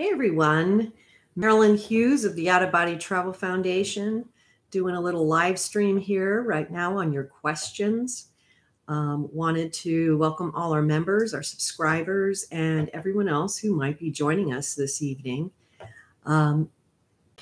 Hey everyone, Marilynn Hughes of the Out of Body Travel Foundation doing a little live stream here right now on your questions. Um, wanted to welcome all our members, our subscribers, and everyone else who might be joining us this evening. Um,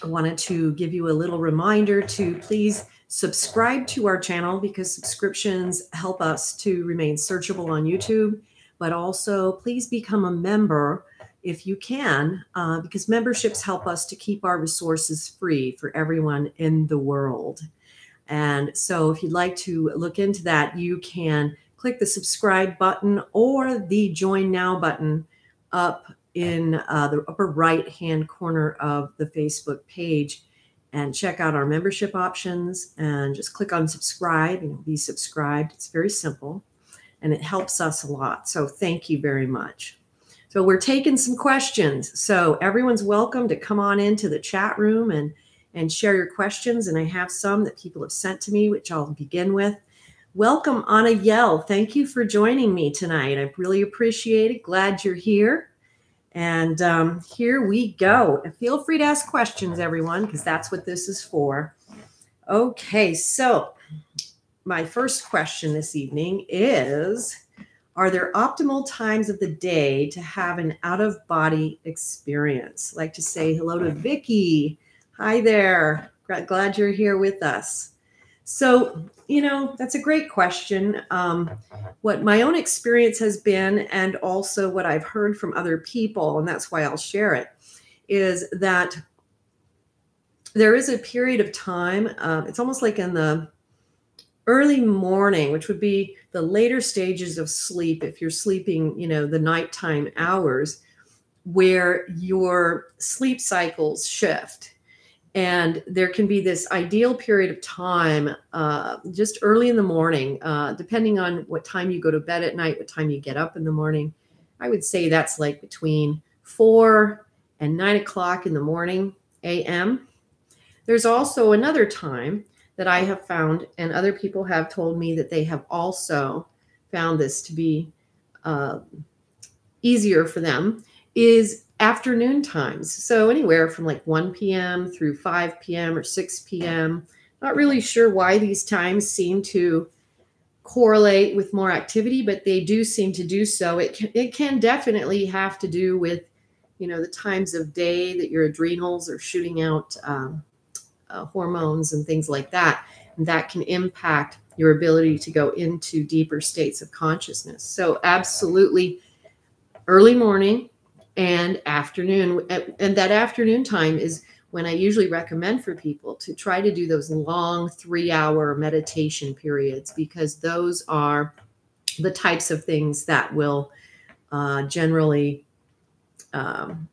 I wanted to give you a little reminder to please subscribe to our channel because subscriptions help us to remain searchable on YouTube, but also please become a member if you can, uh, because memberships help us to keep our resources free for everyone in the world. And so, if you'd like to look into that, you can click the subscribe button or the join now button up in uh, the upper right hand corner of the Facebook page and check out our membership options and just click on subscribe and be subscribed. It's very simple and it helps us a lot. So, thank you very much. So we're taking some questions. So everyone's welcome to come on into the chat room and and share your questions. And I have some that people have sent to me, which I'll begin with. Welcome, Anna Yell. Thank you for joining me tonight. I really appreciate it. Glad you're here. And um, here we go. Feel free to ask questions, everyone, because that's what this is for. Okay, so my first question this evening is are there optimal times of the day to have an out of body experience? I'd like to say hello to Vicky. Hi there. Glad you're here with us. So, you know, that's a great question. Um, what my own experience has been, and also what I've heard from other people, and that's why I'll share it, is that there is a period of time, uh, it's almost like in the early morning, which would be the later stages of sleep, if you're sleeping, you know, the nighttime hours, where your sleep cycles shift. And there can be this ideal period of time uh, just early in the morning, uh, depending on what time you go to bed at night, what time you get up in the morning. I would say that's like between four and nine o'clock in the morning, AM. There's also another time that I have found, and other people have told me that they have also found this to be uh, easier for them, is afternoon times. So anywhere from like 1 p.m. through 5 p.m. or 6 p.m. Not really sure why these times seem to correlate with more activity, but they do seem to do so. It can, it can definitely have to do with, you know, the times of day that your adrenals are shooting out um, uh, hormones and things like that. And that can impact your ability to go into deeper states of consciousness. So, absolutely, early morning and afternoon. And that afternoon time is when I usually recommend for people to try to do those long three hour meditation periods because those are the types of things that will uh, generally um,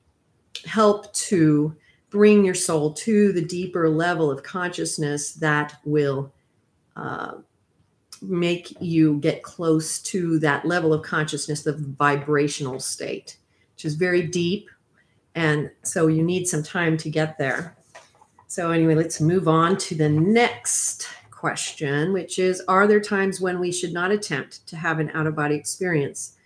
help to bring your soul to the deeper level of consciousness that will uh, make you get close to that level of consciousness, the vibrational state, which is very deep. And so you need some time to get there. So, anyway, let's move on to the next question, which is Are there times when we should not attempt to have an out of body experience?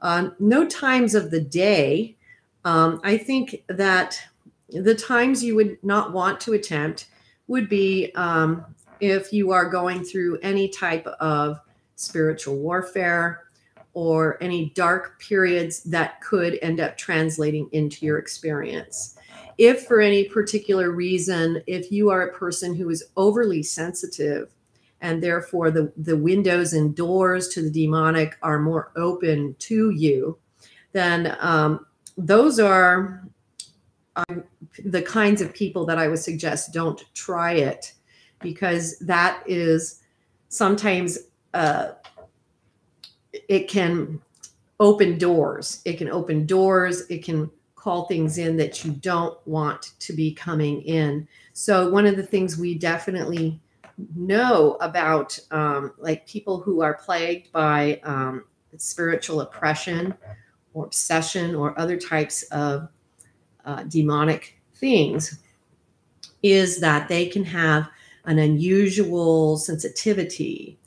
Uh, no times of the day. Um, I think that the times you would not want to attempt would be um, if you are going through any type of spiritual warfare or any dark periods that could end up translating into your experience. If for any particular reason, if you are a person who is overly sensitive and therefore the, the windows and doors to the demonic are more open to you, then um, those are I'm the kinds of people that I would suggest don't try it because that is sometimes uh, it can open doors. It can open doors. It can call things in that you don't want to be coming in. So one of the things we definitely know about um, like people who are plagued by um, spiritual oppression or obsession or other types of uh, demonic things is that they can have an unusual sensitivity.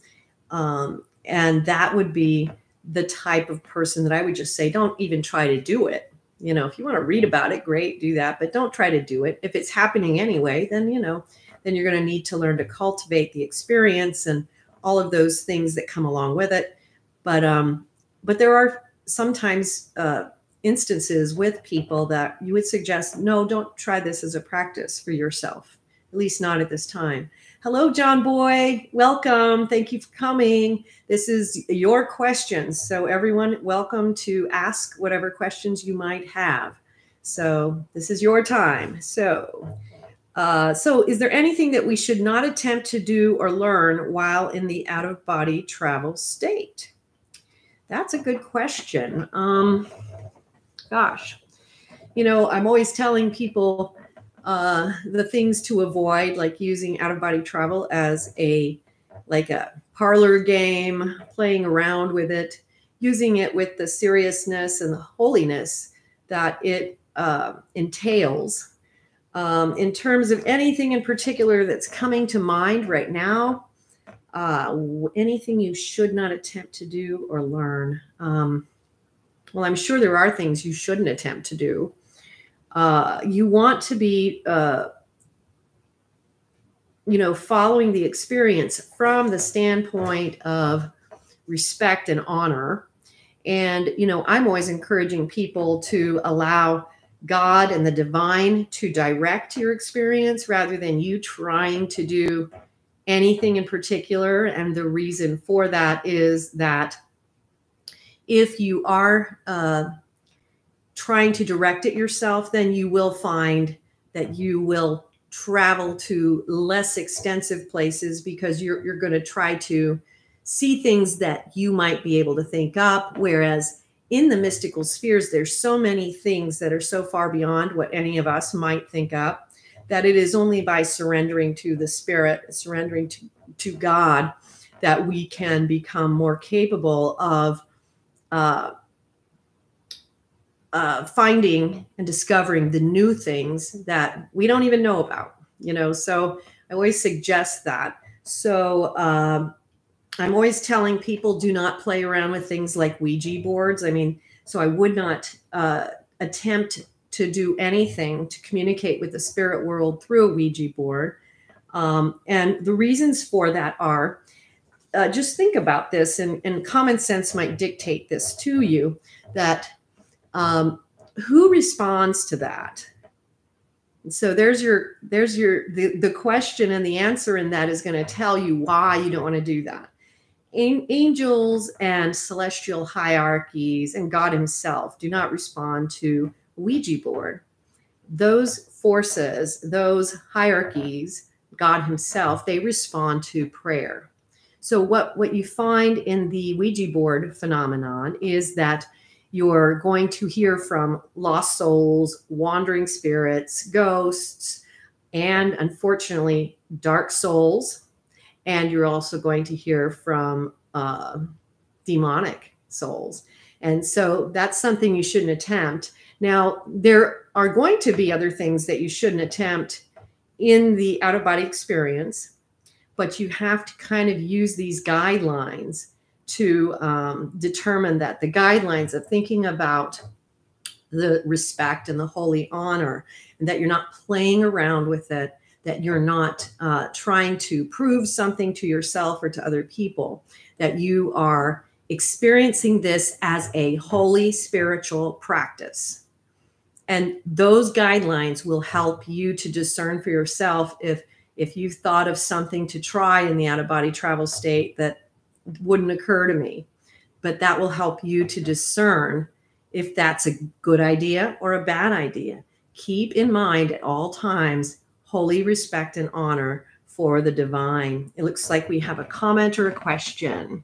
Um, and that would be the type of person that I would just say, don't even try to do it. You know, if you want to read about it, great, do that, but don't try to do it. If it's happening anyway, then, you know, then you're going to need to learn to cultivate the experience and all of those things that come along with it. But, um, but there are sometimes uh, instances with people that you would suggest, no, don't try this as a practice for yourself, at least not at this time. Hello, John Boy. Welcome. Thank you for coming. This is your questions. So, everyone, welcome to ask whatever questions you might have. So, this is your time. So, uh, so is there anything that we should not attempt to do or learn while in the out of body travel state? That's a good question. Um, gosh, you know, I'm always telling people uh, the things to avoid, like using out of body travel as a like a parlor game, playing around with it, using it with the seriousness and the holiness that it uh, entails. Um, in terms of anything in particular that's coming to mind right now, uh, anything you should not attempt to do or learn. Um, well, I'm sure there are things you shouldn't attempt to do. Uh, you want to be uh, you know following the experience from the standpoint of respect and honor. And you know i'm always encouraging people to allow god and the divine to direct your experience rather than you trying to do anything in particular. And the reason for that is that if you are uh, trying to direct it yourself, then you will find that you will travel to less extensive places because you're, you're going to try to see things that you might be able to think up. Whereas in the mystical spheres, there's so many things that are so far beyond what any of us might think up that it is only by surrendering to the spirit, surrendering to, to God, that we can become more capable of uh, uh, finding and discovering the new things that we don't even know about you know? So i always suggest that. So um, i'm always telling people do not play around with things like ouija boards. I mean so i would not uh, attempt to do anything to communicate with the spirit world through a ouija board. Um, and the reasons for that are uh, just think about this and, and common sense might dictate this to you that um, who responds to that? So there's your there's your the, the question and the answer in that is going to tell you why you don't want to do that. Angels and celestial hierarchies and god himself do not respond to ouija board. Those forces those hierarchies god himself they respond to prayer so what what you find in the ouija board phenomenon is that you're going to hear from lost souls, wandering spirits, ghosts, and unfortunately, dark souls. And you're also going to hear from uh, demonic souls. And so that's something you shouldn't attempt. Now, there are going to be other things that you shouldn't attempt in the out of body experience, but you have to kind of use these guidelines to um, determine that the guidelines of thinking about the respect and the holy honor, and that you're not playing around with it, that you're not uh, trying to prove something to yourself or to other people, that you are experiencing this as a holy spiritual practice. And those guidelines will help you to discern for yourself if if you've thought of something to try in the out of body travel state that wouldn't occur to me. But that will help you to discern if that's a good idea or a bad idea. Keep in mind at all times holy respect and honor for the divine. It looks like we have a comment or a question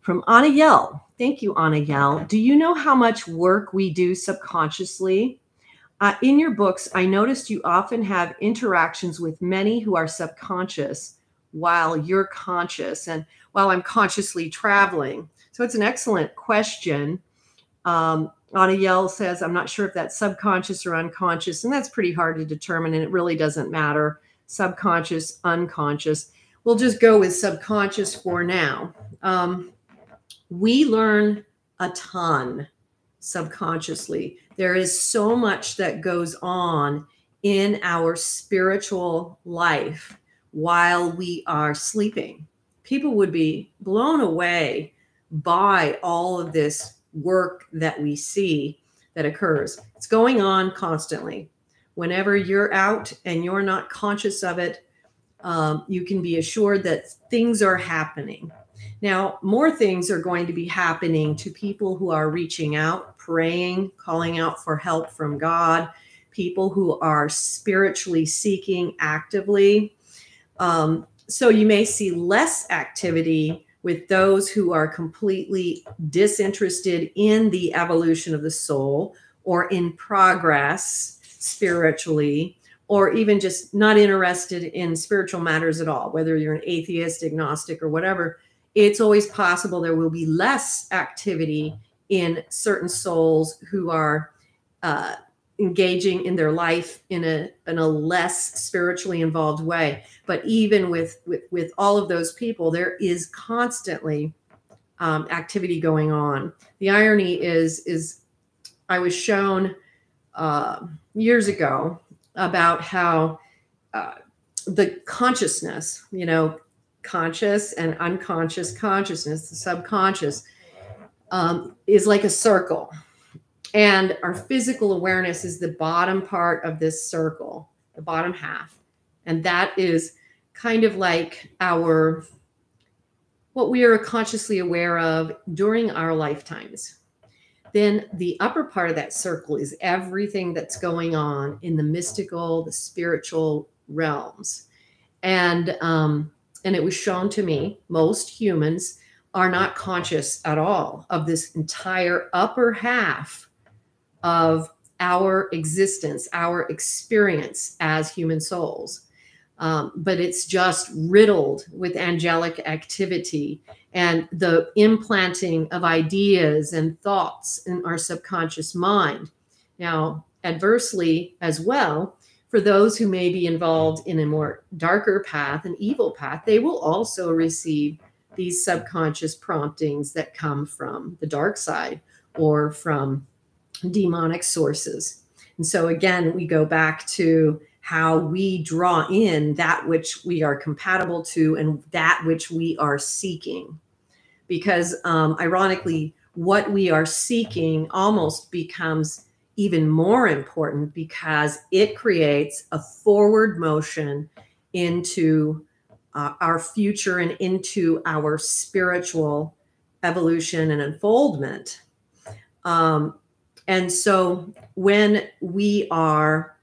from Anna Yell. Thank you, Anna Yell. Do you know how much work we do subconsciously? Uh, in your books, I noticed you often have interactions with many who are subconscious while you're conscious. And while I'm consciously traveling? So it's an excellent question. Um, Yell says, I'm not sure if that's subconscious or unconscious, and that's pretty hard to determine, and it really doesn't matter. Subconscious, unconscious. We'll just go with subconscious for now. Um, we learn a ton subconsciously. There is so much that goes on in our spiritual life while we are sleeping. People would be blown away by all of this work that we see that occurs. It's going on constantly. Whenever you're out and you're not conscious of it, um, you can be assured that things are happening. Now, more things are going to be happening to people who are reaching out, praying, calling out for help from God, people who are spiritually seeking actively. Um, so you may see less activity with those who are completely disinterested in the evolution of the soul or in progress spiritually or even just not interested in spiritual matters at all whether you're an atheist agnostic or whatever it's always possible there will be less activity in certain souls who are uh, engaging in their life in a in a less spiritually involved way. But even with with, with all of those people there is constantly um, activity going on. The irony is is i was shown uh, years ago about how uh, the consciousness you know conscious and unconscious consciousness the subconscious um, is like a circle and our physical awareness is the bottom part of this circle, the bottom half. And that is kind of like our, what we are consciously aware of during our lifetimes. Then the upper part of that circle is everything that's going on in the mystical, the spiritual realms. And, um, and it was shown to me most humans are not conscious at all of this entire upper half of our existence, our experience as human souls. Um, but it's just riddled with angelic activity and the implanting of ideas and thoughts in our subconscious mind. Now, adversely as well, for those who may be involved in a more darker path, an evil path, they will also receive these subconscious promptings that come from the dark side or from demonic sources. And so again, we go back to how we draw in that which we are compatible to and that which we are seeking. Because um, ironically, what we are seeking almost becomes even more important because it creates a forward motion into uh, our future and into our spiritual evolution and unfoldment. Um, and so when we are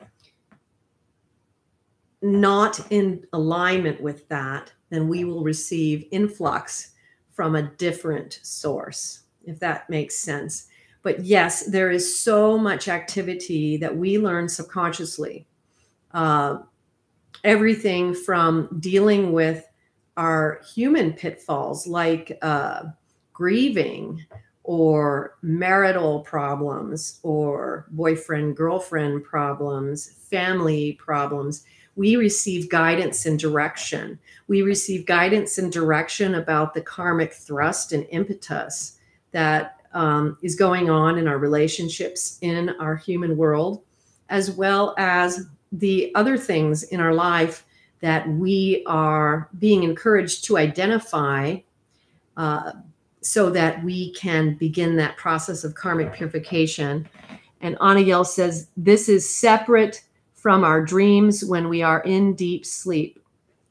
not in alignment with that, then we will receive influx from a different source, if that makes sense. But yes, there is so much activity that we learn subconsciously. Uh, everything from dealing with our human pitfalls like uh, grieving or marital problems or boyfriend girlfriend problems, family problems, we receive guidance and direction. We receive guidance and direction about the karmic thrust and impetus that um, is going on in our relationships in our human world, as well as the other things in our life that we are being encouraged to identify uh, so that we can begin that process of karmic purification. And Anayel says, This is separate from our dreams when we are in deep sleep.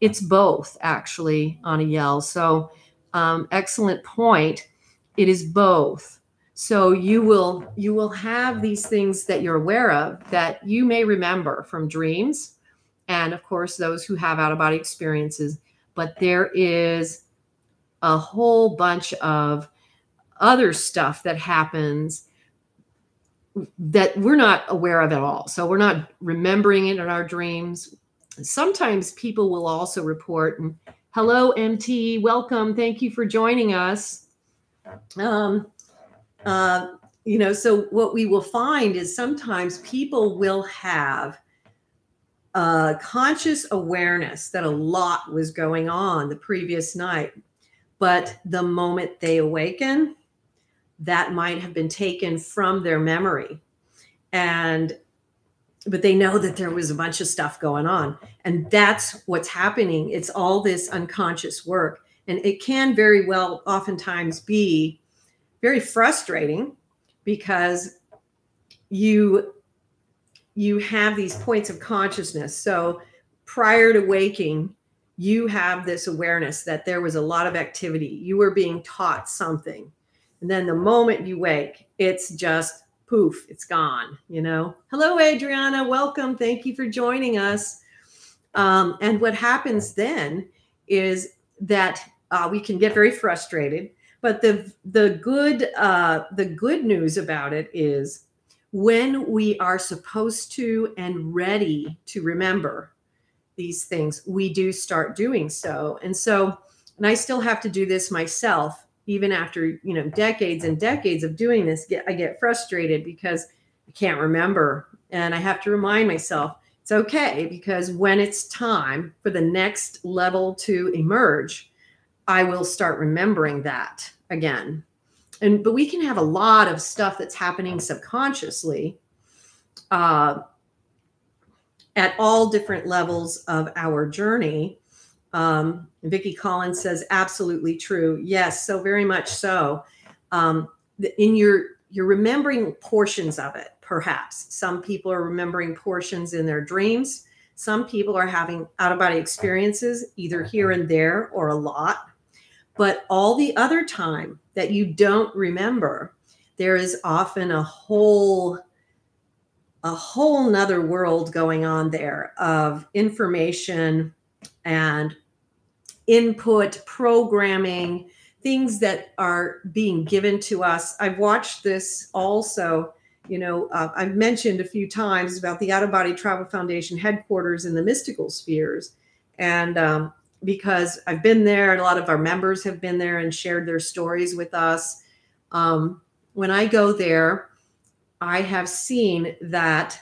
It's both, actually, Anayel. So, um, excellent point. It is both. So you will you will have these things that you're aware of that you may remember from dreams, and of course those who have out of body experiences. But there is a whole bunch of other stuff that happens that we're not aware of at all. So we're not remembering it in our dreams. Sometimes people will also report, hello, MT, welcome. Thank you for joining us. Um, uh, you know, so what we will find is sometimes people will have a conscious awareness that a lot was going on the previous night but the moment they awaken, that might have been taken from their memory. And but they know that there was a bunch of stuff going on. And that's what's happening. It's all this unconscious work. And it can very well oftentimes be very frustrating because you you have these points of consciousness. So prior to waking, you have this awareness that there was a lot of activity. You were being taught something. And then the moment you wake, it's just poof, it's gone, you know. Hello, Adriana. Welcome. Thank you for joining us. Um, and what happens then is that uh, we can get very frustrated. But the the good uh, the good news about it is when we are supposed to and ready to remember these things, we do start doing so. And so, and I still have to do this myself, even after you know decades and decades of doing this. Get I get frustrated because I can't remember, and I have to remind myself it's okay because when it's time for the next level to emerge, I will start remembering that again. And but we can have a lot of stuff that's happening subconsciously uh, at all different levels of our journey. Um, vicki collins says absolutely true. Yes so very much so. Um, in your you're remembering portions of it perhaps. Some people are remembering portions in their dreams. Some people are having out of body experiences either here and there or a lot but all the other time that you don't remember, there is often a whole a whole nother world going on there of information and input programming things that are being given to us. I've watched this also you know uh, i've mentioned a few times about the out of body travel foundation headquarters in the mystical spheres. And um, because I've been there. A lot of our members have been there and shared their stories with us. Um, when I go there, I have seen that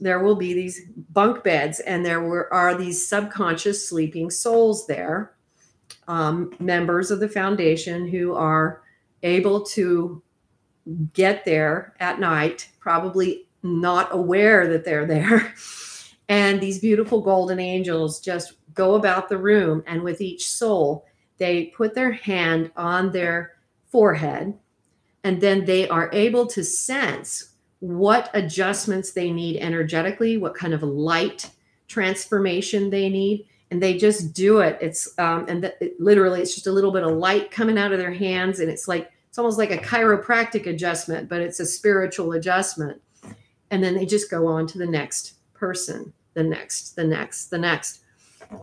there will be these bunk beds, and there were, are these subconscious sleeping souls there, um, members of the foundation who are able to get there at night, probably not aware that they're there. and these beautiful golden angels just go about the room and with each soul they put their hand on their forehead and then they are able to sense what adjustments they need energetically what kind of light transformation they need and they just do it. It's um, and it, literally it's just a little bit of light coming out of their hands and it's like it's almost like a chiropractic adjustment but it's a spiritual adjustment. And then they just go on to the next person the next the next the next.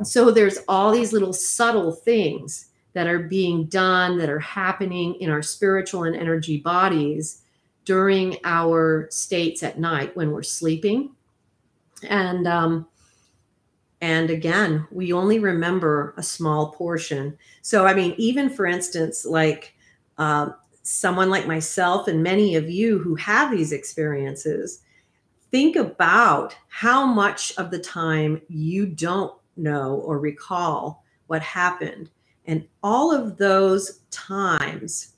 So there's all these little subtle things that are being done that are happening in our spiritual and energy bodies during our states at night when we're sleeping. And um and again we only remember a small portion. So i mean even for instance like uh, someone like myself and many of you who have these experiences think about how much of the time you don't know or recall what happened. And all of those times,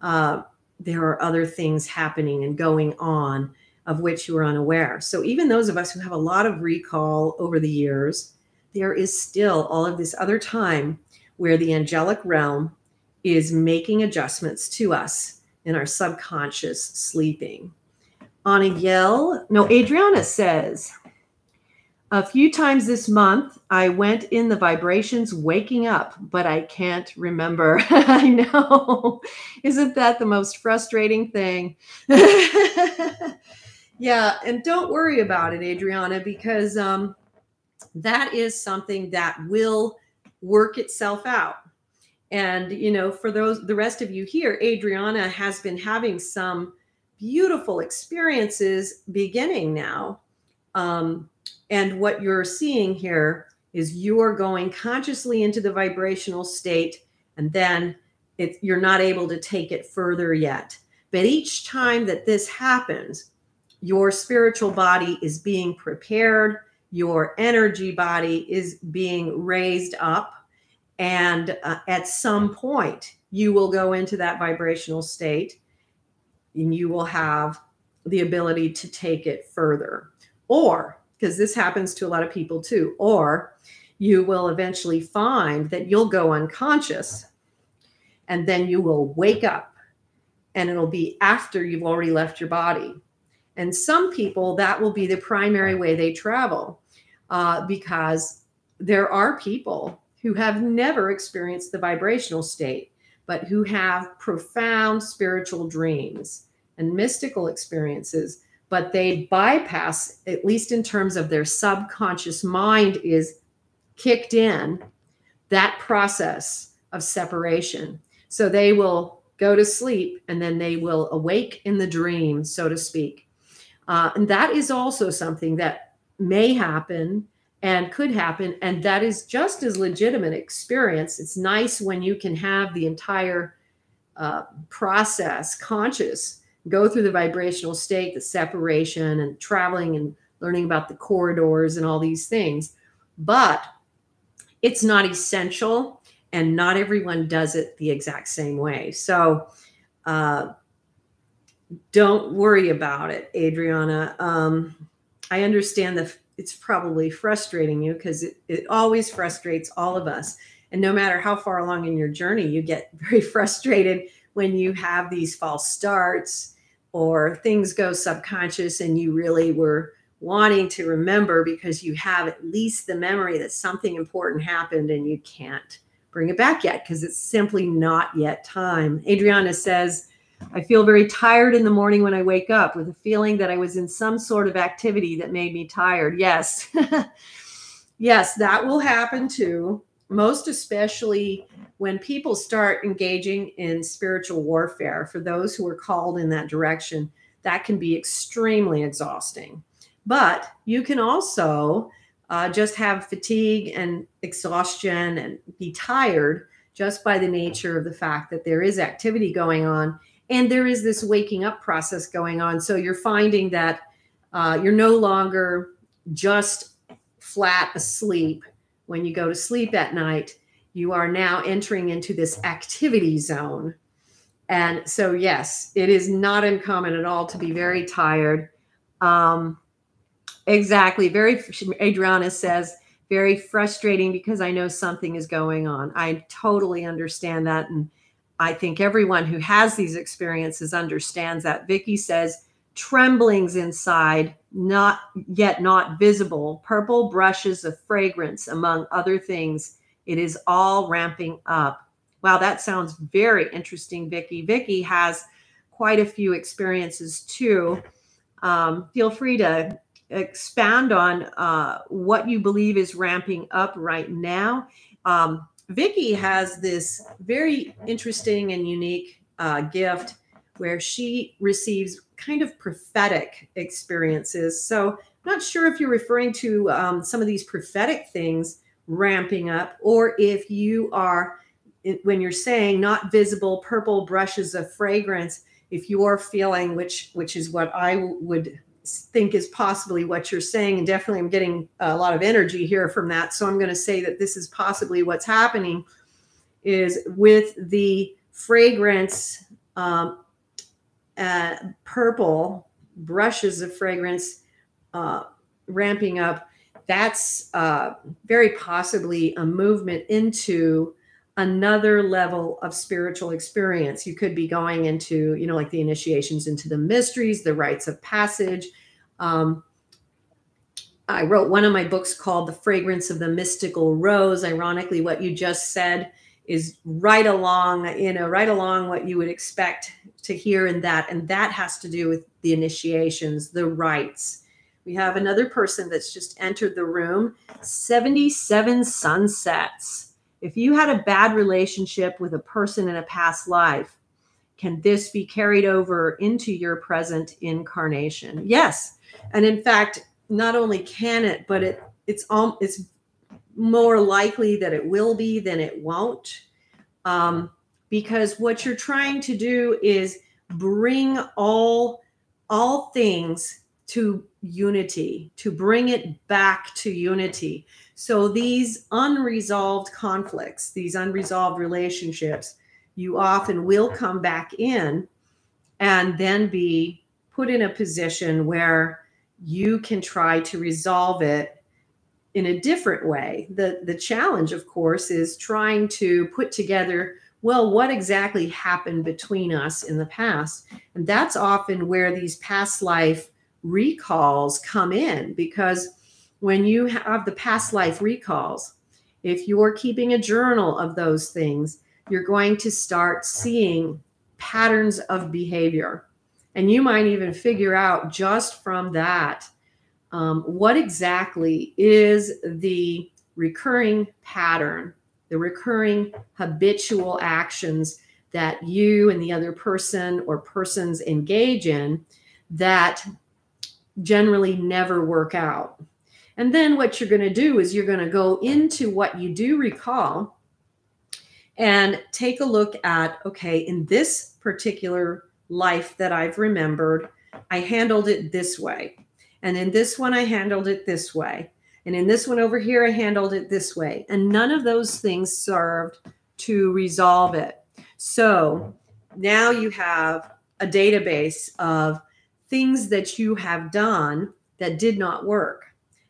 uh, there are other things happening and going on of which you are unaware. So, even those of us who have a lot of recall over the years, there is still all of this other time where the angelic realm is making adjustments to us in our subconscious sleeping. Anna Yell, no, Adriana says, a few times this month, I went in the vibrations waking up, but I can't remember. I know. Isn't that the most frustrating thing? yeah, and don't worry about it, Adriana, because um, that is something that will work itself out. And, you know, for those, the rest of you here, Adriana has been having some beautiful experiences beginning now. Um, and what you're seeing here is you're going consciously into the vibrational state, and then it, you're not able to take it further yet. But each time that this happens, your spiritual body is being prepared, your energy body is being raised up, and uh, at some point, you will go into that vibrational state and you will have the ability to take it further. Or, because this happens to a lot of people too, or you will eventually find that you'll go unconscious and then you will wake up and it'll be after you've already left your body. And some people, that will be the primary way they travel uh, because there are people who have never experienced the vibrational state, but who have profound spiritual dreams and mystical experiences, but they bypass, at least in terms of their subconscious mind, is kicked in that process of separation. So they will go to sleep and then they will awake in the dream, so to speak. Uh, and that is also something that may happen and could happen. And that is just as legitimate experience. It's nice when you can have the entire uh, process conscious, go through the vibrational state, the separation, and traveling and learning about the corridors and all these things. But it's not essential, and not everyone does it the exact same way. So, uh, don't worry about it, Adriana. Um, I understand that it's probably frustrating you because it, it always frustrates all of us. And no matter how far along in your journey, you get very frustrated when you have these false starts or things go subconscious and you really were wanting to remember because you have at least the memory that something important happened and you can't bring it back yet because it's simply not yet time. Adriana says, I feel very tired in the morning when I wake up with a feeling that I was in some sort of activity that made me tired. Yes. yes, that will happen too. Most especially when people start engaging in spiritual warfare, for those who are called in that direction, that can be extremely exhausting. But you can also uh, just have fatigue and exhaustion and be tired just by the nature of the fact that there is activity going on and there is this waking up process going on. So you're finding that uh, you're no longer just flat asleep when you go to sleep at night. You are now entering into this activity zone. And so, yes, it is not uncommon at all to be very tired. Um, exactly. Very, Adriana says, very frustrating because I know something is going on. I totally understand that. And I think everyone who has these experiences understands that. Vicky says, tremblings inside, not yet not visible, purple brushes of fragrance, among other things. It is all ramping up. Wow, that sounds very interesting, Vicky. Vicky has quite a few experiences too. Um, feel free to expand on uh, what you believe is ramping up right now. Um, Vicky has this very interesting and unique uh, gift where she receives kind of prophetic experiences. So, not sure if you're referring to um, some of these prophetic things ramping up, or if you are, when you're saying not visible purple brushes of fragrance, if you are feeling, which which is what I would think is possibly what you're saying. And definitely, I'm getting a lot of energy here from that. So I'm going to say that this is possibly what's happening is with the fragrance, um, uh, purple brushes of fragrance uh, ramping up. That's uh, very possibly a movement into another level of spiritual experience. You could be going into, you know, like the initiations into the mysteries, the rites of passage. Um, I wrote one of my books called The Fragrance of the Mystical Rose. Ironically, what you just said is right along, you know, right along what you would expect to hear in that. And that has to do with the initiations, the rites. We have another person that's just entered the room 77 sunsets if you had a bad relationship with a person in a past life, can this be carried over into your present incarnation? Yes. And in fact, not only can it, but it it's all it's more likely that it will be than it won't. Um, because what you're trying to do is bring all all things to unity, to bring it back to unity. So these unresolved conflicts, these unresolved relationships, you often will come back in and then be put in a position where you can try to resolve it in a different way. The the challenge of course is trying to put together well what exactly happened between us in the past. And that's often where these past life recalls come in because when you have the past life recalls, if you're keeping a journal of those things, you're going to start seeing patterns of behavior. And you might even figure out just from that um, what exactly is the recurring pattern, the recurring habitual actions that you and the other person or persons engage in that generally never work out. And then what you're going to do is you're going to go into what you do recall and take a look at okay, in this particular life that I've remembered, I handled it this way. And in this one, I handled it this way. And in this one over here, I handled it this way. And none of those things served to resolve it. So now you have a database of things that you have done that did not work.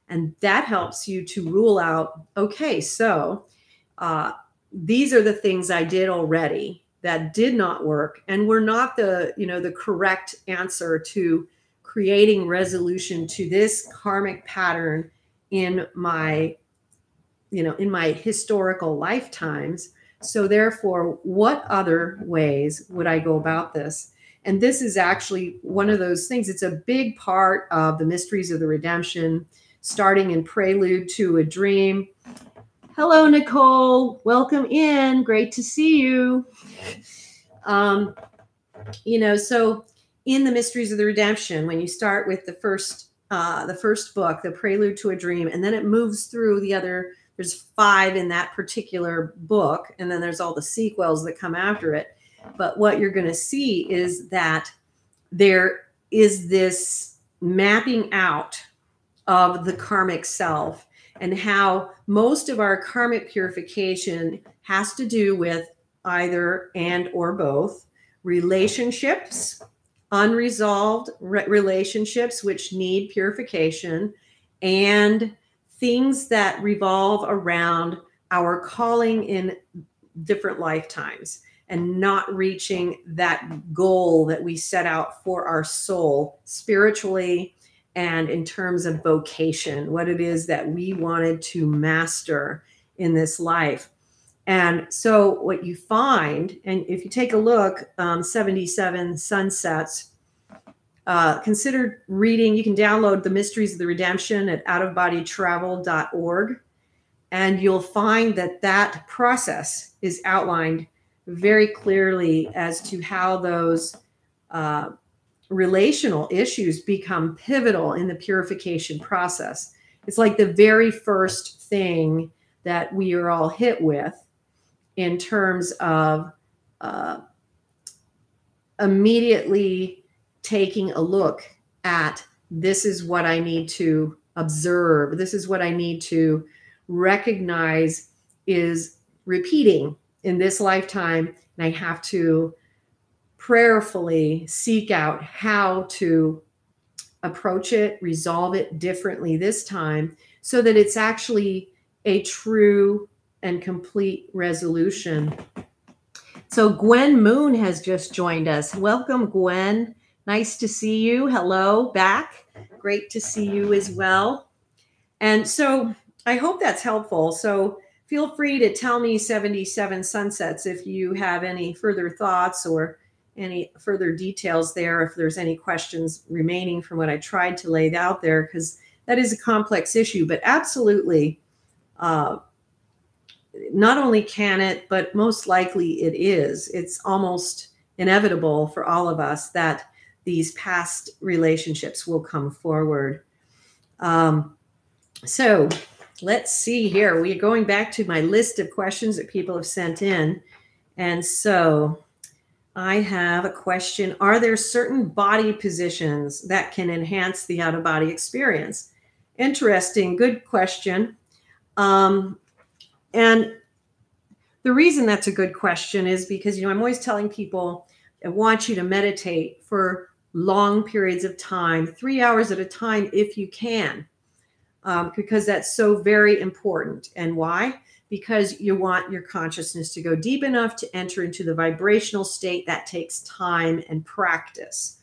And that helps you to rule out okay, so uh, these are the things I did already that did not work and were not the you know the correct answer to creating resolution to this karmic pattern in my you know in my historical lifetimes. So therefore what other ways would i go about this? And this is actually one of those things. It's a big part of the mysteries of the redemption starting in Prelude to a Dream. Hello, Nicole. Welcome in. Great to see you. Um, you know, so in the Mysteries of the Redemption, when you start with the first uh, the first book, the Prelude to a Dream, and then it moves through the other. There's five in that particular book, and then there's all the sequels that come after it. But what you're going to see is that there is this mapping out of the karmic self and how most of our karmic purification has to do with either and or both. Relationships unresolved re- relationships which need purification and things that revolve around our calling in different lifetimes and not reaching that goal that we set out for our soul spiritually and in terms of vocation, what it is that we wanted to master in this life. And so, what you find, and if you take a look, um, 77 Sunsets, uh, consider reading. You can download The Mysteries of the Redemption at outofbodytravel.org, and you'll find that that process is outlined very clearly as to how those uh, relational issues become pivotal in the purification process. It's like the very first thing that we are all hit with in terms of uh, immediately taking a look at this is what I need to observe, this is what I need to recognize is repeating in this lifetime, and I have to prayerfully seek out how to approach it, resolve it differently this time so that it's actually a true and complete resolution. So, Gwen Moon has just joined us. Welcome, Gwen. Nice to see you. Hello, back. Great to see you as well. And so, I hope that's helpful. So, feel free to tell me 77 Sunsets if you have any further thoughts or any further details there if there's any questions remaining from what I tried to lay out there, because that is a complex issue. But absolutely, uh, not only can it, but most likely it is. It's almost inevitable for all of us that these past relationships will come forward. Um, so let's see here. We are going back to my list of questions that people have sent in. And so I have a question. Are there certain body positions that can enhance the out of body experience? Interesting, good question. Um, and the reason that's a good question is because, you know, I'm always telling people I want you to meditate for long periods of time, three hours at a time if you can, um, because that's so very important. And why? Because you want your consciousness to go deep enough to enter into the vibrational state that takes time and practice.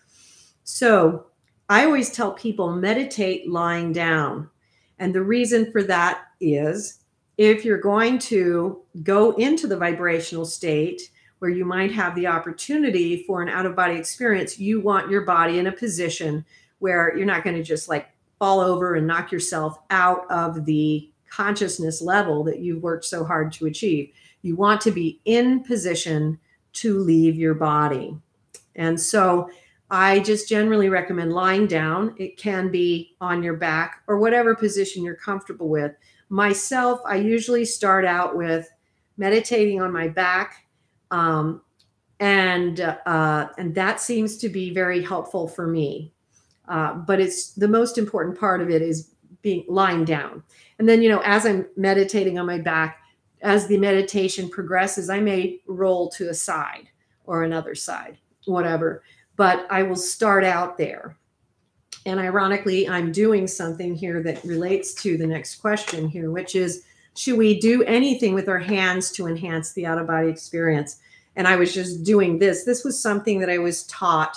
So I always tell people meditate lying down. And the reason for that is if you're going to go into the vibrational state, where you might have the opportunity for an out of body experience, you want your body in a position where you're not going to just like fall over and knock yourself out of the consciousness level that you've worked so hard to achieve. You want to be in position to leave your body. And so I just generally recommend lying down. It can be on your back or whatever position you're comfortable with. Myself, I usually start out with meditating on my back um, and uh, and that seems to be very helpful for me. Uh, but it's the most important part of it is being lying down. And then you know, as I'm meditating on my back, as the meditation progresses, I may roll to a side or another side, whatever. But I will start out there. And ironically, I'm doing something here that relates to the next question here, which is should we do anything with our hands to enhance the out of body experience? And I was just doing this. This was something that I was taught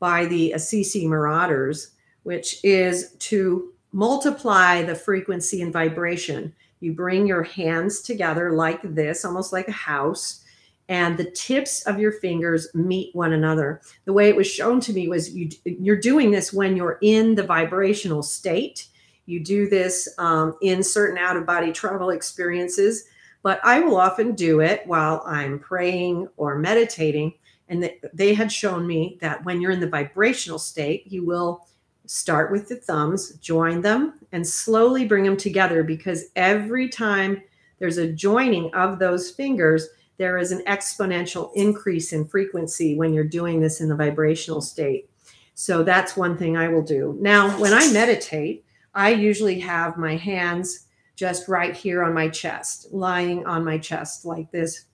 by the Assisi Marauders, which is to multiply the frequency and vibration. You bring your hands together like this, almost like a house, and the tips of your fingers meet one another. The way it was shown to me was you, you're doing this when you're in the vibrational state you do this um, in certain out of body travel experiences, but I will often do it while I'm praying or meditating. And they had shown me that when you're in the vibrational state, you will start with the thumbs, join them, and slowly bring them together because every time there's a joining of those fingers, there is an exponential increase in frequency when you're doing this in the vibrational state. So that's one thing I will do. Now, when I meditate, I usually have my hands just right here on my chest, lying on my chest like this,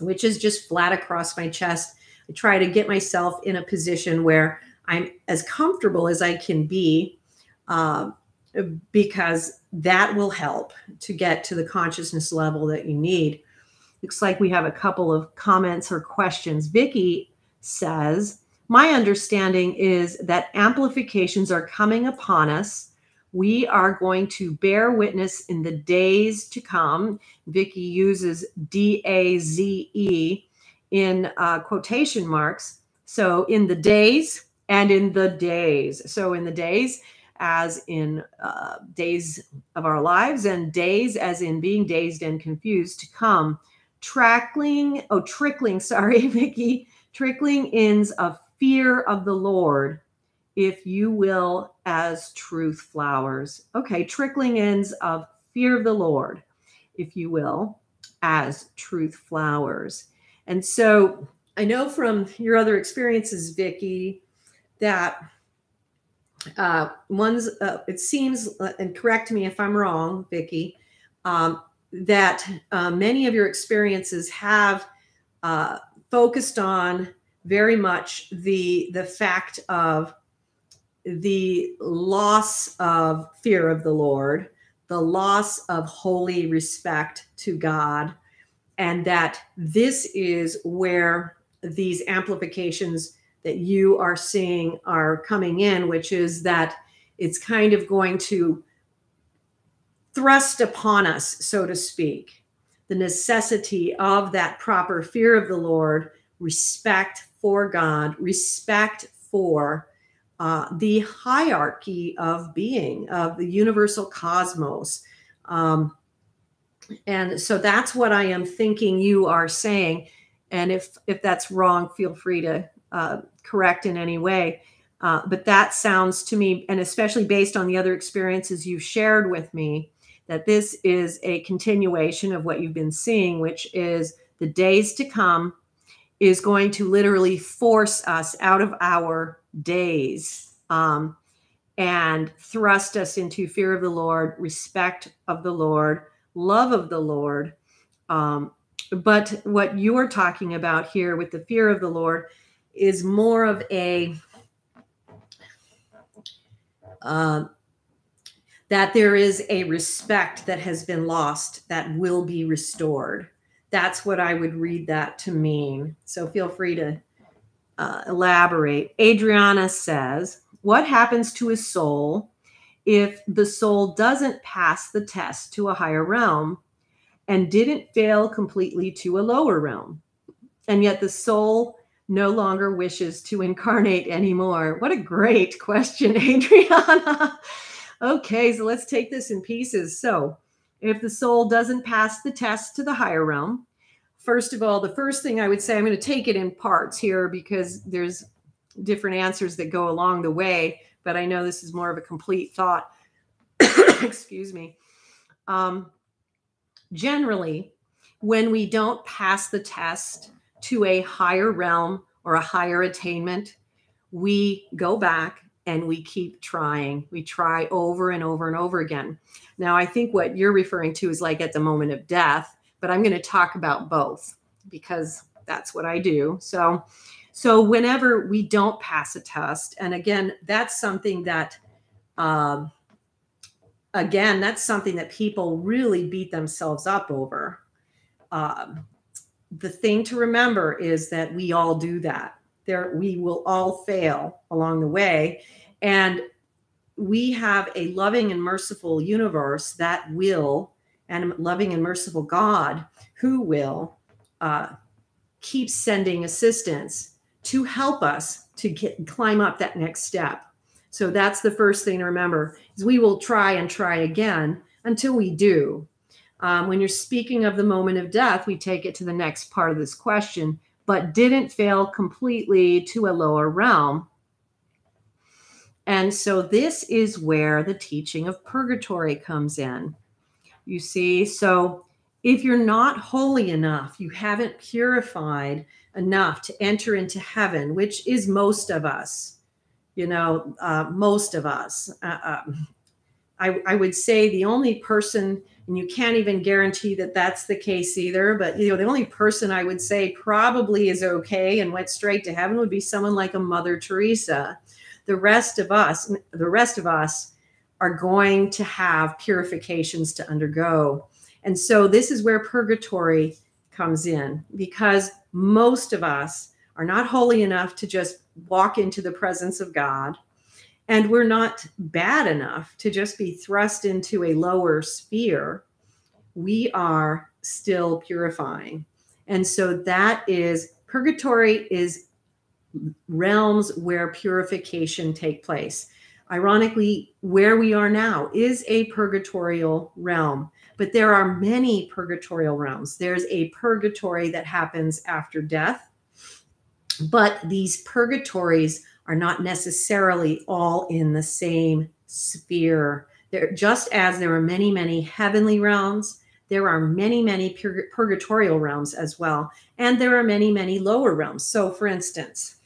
which is just flat across my chest. I try to get myself in a position where I'm as comfortable as I can be uh, because that will help to get to the consciousness level that you need. Looks like we have a couple of comments or questions. Vicki says, My understanding is that amplifications are coming upon us we are going to bear witness in the days to come. Vicki uses D A Z E in uh, quotation marks. So in the days and in the days. So in the days, as in uh, days of our lives, and days as in being dazed and confused to come. Trackling, oh, trickling, sorry, Vicki, trickling ins of fear of the Lord if you will, as truth flowers. Okay, trickling ends of fear of the Lord, if you will, as truth flowers. And so I know from your other experiences, Vicki, that uh, one's, uh, it seems, uh, and correct me if I'm wrong, Vicki, um, that uh, many of your experiences have uh, focused on very much the the fact of the loss of fear of the Lord, the loss of holy respect to God, and that this is where these amplifications that you are seeing are coming in, which is that it's kind of going to thrust upon us, so to speak, the necessity of that proper fear of the Lord, respect for God, respect for uh, the hierarchy of being, of the universal cosmos. Um, and so that's what I am thinking you are saying. And if if that's wrong, feel free to uh, correct in any way. Uh, but that sounds to me, and especially based on the other experiences you've shared with me, that this is a continuation of what you've been seeing, which is the days to come is going to literally force us out of our days um, and thrust us into fear of the Lord, respect of the Lord, love of the Lord. Um, but what you are talking about here with the fear of the Lord, is more of a uh, that there is a respect that has been lost that will be restored. That's what I would read that to mean. So feel free to uh, elaborate. Adriana says, What happens to a soul if the soul doesn't pass the test to a higher realm and didn't fail completely to a lower realm? And yet the soul no longer wishes to incarnate anymore. What a great question, Adriana. okay, so let's take this in pieces. So, if the soul doesn't pass the test to the higher realm, first of all, the first thing I would say, I'm going to take it in parts here because there's different answers that go along the way, but I know this is more of a complete thought. Excuse me. Um, generally, when we don't pass the test to a higher realm or a higher attainment, we go back and we keep trying. We try over and over and over again. Now, I think what you're referring to is like at the moment of death, but I'm going to talk about both because that's what I do. So, so whenever we don't pass a test, and again, that's something that, um, again, that's something that people really beat themselves up over. Um, the thing to remember is that we all do that. There, we will all fail along the way, and we have a loving and merciful universe that will, and loving and merciful God who will uh, keep sending assistance to help us to get climb up that next step. So that's the first thing to remember is we will try and try again until we do. Um, when you're speaking of the moment of death, we take it to the next part of this question, but didn't fail completely to a lower realm. And so this is where the teaching of purgatory comes in. You see, so if you're not holy enough, you haven't purified enough to enter into heaven, which is most of us, you know, uh, most of us. Uh, um, I, I would say the only person and you can't even guarantee that that's the case either but you know the only person i would say probably is okay and went straight to heaven would be someone like a mother teresa. The rest of us the rest of us are going to have purifications to undergo. And so this is where purgatory comes in because most of us are not holy enough to just walk into the presence of god and we're not bad enough to just be thrust into a lower sphere. We are still purifying. And so that is purgatory is realms where purification take place. Ironically, where we are now is a purgatorial realm, but there are many purgatorial realms. There's a purgatory that happens after death, but these purgatories are not necessarily all in the same sphere. There, just as there are many, many heavenly realms, there are many, many pur- purgatorial realms as well. And there are many, many lower realms. So, for instance,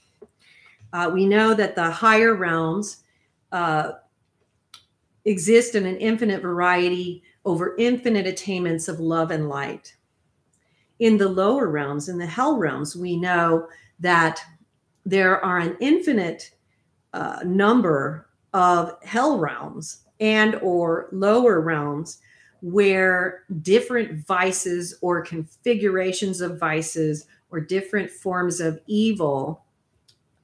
uh, we know that the higher realms uh, exist in an infinite variety over infinite attainments of love and light. In the lower realms, in the hell realms, we know that there are an infinite uh, number of hell realms and or lower realms where different vices or configurations of vices or different forms of evil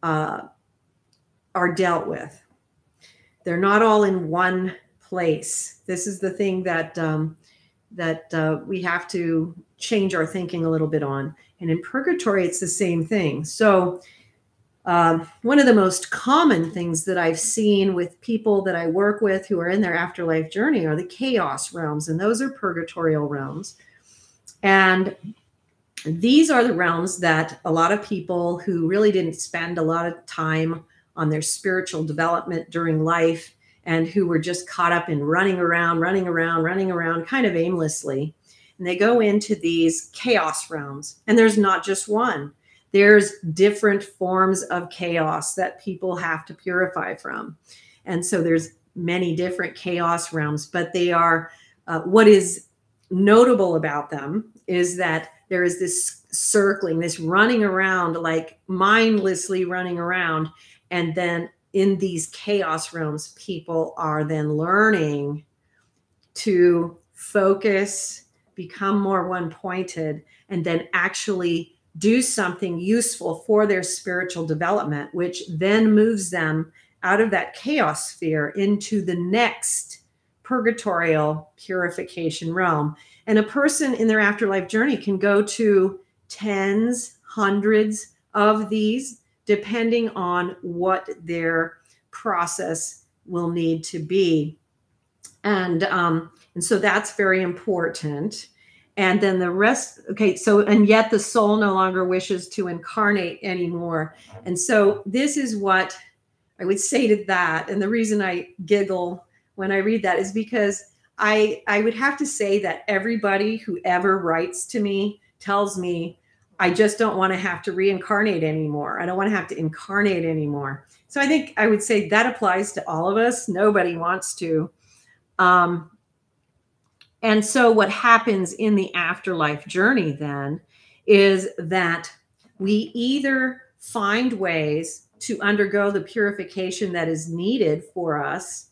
uh, are dealt with. They're not all in one place. This is the thing that um, that uh, we have to change our thinking a little bit on. And in purgatory it's the same thing. So um, one of the most common things that I've seen with people that I work with who are in their afterlife journey are the chaos realms, and those are purgatorial realms. And these are the realms that a lot of people who really didn't spend a lot of time on their spiritual development during life and who were just caught up in running around, running around, running around kind of aimlessly. And they go into these chaos realms, and there's not just one there's different forms of chaos that people have to purify from. And so there's many different chaos realms, but they are uh, what is notable about them is that there is this circling, this running around, like mindlessly running around. And then in these chaos realms, people are then learning to focus, become more one pointed, and then actually do something useful for their spiritual development, which then moves them out of that chaos sphere into the next purgatorial purification realm. And a person in their afterlife journey can go to tens, hundreds of these, depending on what their process will need to be. And um, and so that's very important. And then the rest, okay, so and yet the soul no longer wishes to incarnate anymore. And so this is what I would say to that. And the reason I giggle when I read that is because I I would have to say that everybody who ever writes to me tells me I just don't want to have to reincarnate anymore. I don't want to have to incarnate anymore. So I think I would say that applies to all of us. Nobody wants to. Um, and so what happens in the afterlife journey then is that we either find ways to undergo the purification that is needed for us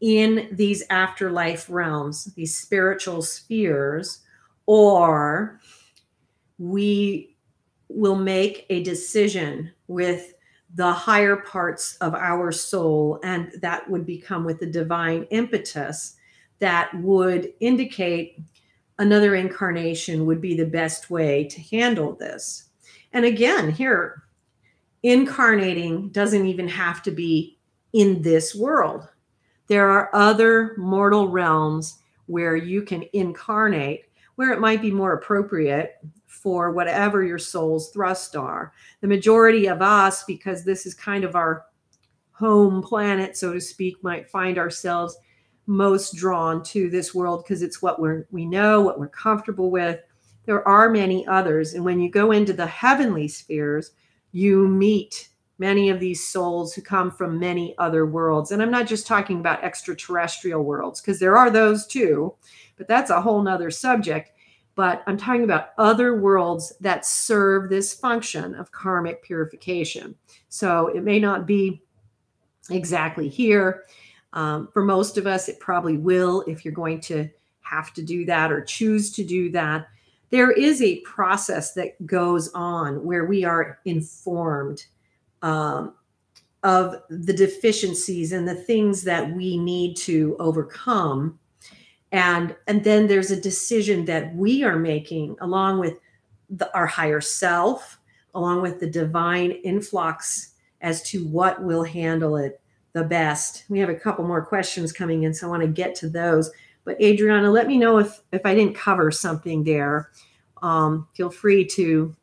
in these afterlife realms, these spiritual spheres, or we will make a decision with the higher parts of our soul, and that would become with the divine impetus that would indicate another incarnation would be the best way to handle this. And again, here, incarnating doesn't even have to be in this world. There are other mortal realms where you can incarnate, where it might be more appropriate for whatever your soul's thrust are. The majority of us, because this is kind of our home planet, so to speak, might find ourselves most drawn to this world because it's what we're we know, what we're comfortable with. There are many others, and when you go into the heavenly spheres, you meet many of these souls who come from many other worlds. And I'm not just talking about extraterrestrial worlds, because there are those too, but that's a whole nother subject. But I'm talking about other worlds that serve this function of karmic purification. So it may not be exactly here. Um, for most of us, it probably will if you're going to have to do that or choose to do that. There is a process that goes on where we are informed um, of the deficiencies and the things that we need to overcome. And, and then there's a decision that we are making along with the, our higher self, along with the divine influx as to what will handle it the best. We have a couple more questions coming in, so I want to get to those. But Adriana, let me know if if I didn't cover something there. Um, feel free to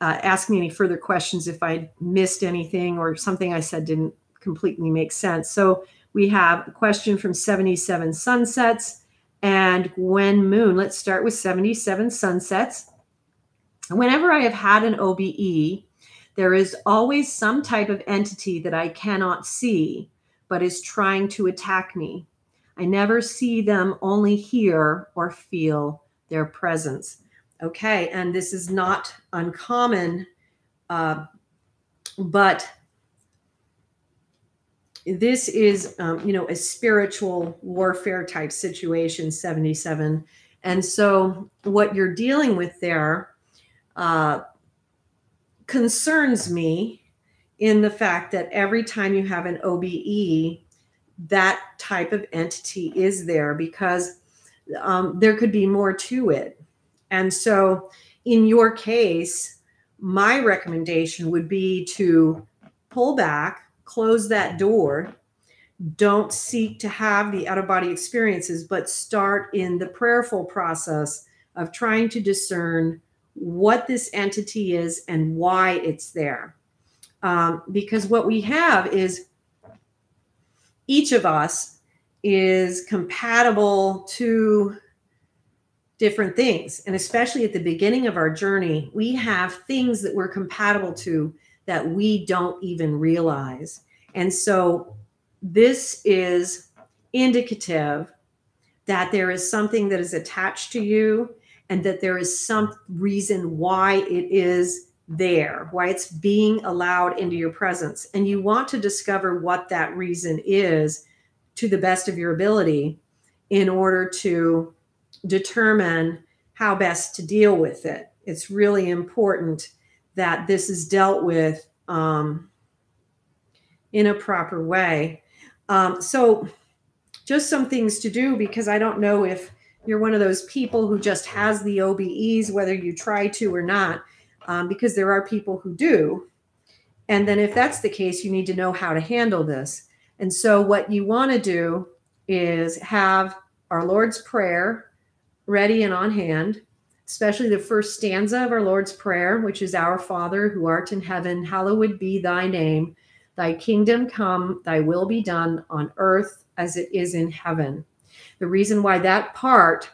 uh, ask me any further questions if I missed anything or something I said didn't completely make sense. So we have a question from 77 Sunsets and Gwen Moon. Let's start with 77 Sunsets. Whenever I have had an OBE, there is always some type of entity that I cannot see, but is trying to attack me. I never see them, only hear or feel their presence. Okay, and this is not uncommon, uh, but this is, um, you know, a spiritual warfare type situation, 77. And so, what you're dealing with there, uh, concerns me in the fact that every time you have an OBE, that type of entity is there because um, there could be more to it. And so, in your case, my recommendation would be to pull back, close that door. Don't seek to have the out of body experiences, but start in the prayerful process of trying to discern what this entity is and why it's there. Um, because what we have is each of us is compatible to different things. And especially at the beginning of our journey, we have things that we're compatible to that we don't even realize. And so this is indicative that there is something that is attached to you and that there is some reason why it is there, why it's being allowed into your presence. And you want to discover what that reason is to the best of your ability in order to determine how best to deal with it. It's really important that this is dealt with um, in a proper way. Um, so, just some things to do because I don't know if you're one of those people who just has the OBEs, whether you try to or not, um, because there are people who do. And then, if that's the case, you need to know how to handle this. And so, what you want to do is have our Lord's Prayer ready and on hand, especially the first stanza of our Lord's Prayer, which is Our Father who art in heaven, hallowed be thy name. Thy kingdom come, thy will be done on earth as it is in heaven. The reason why that part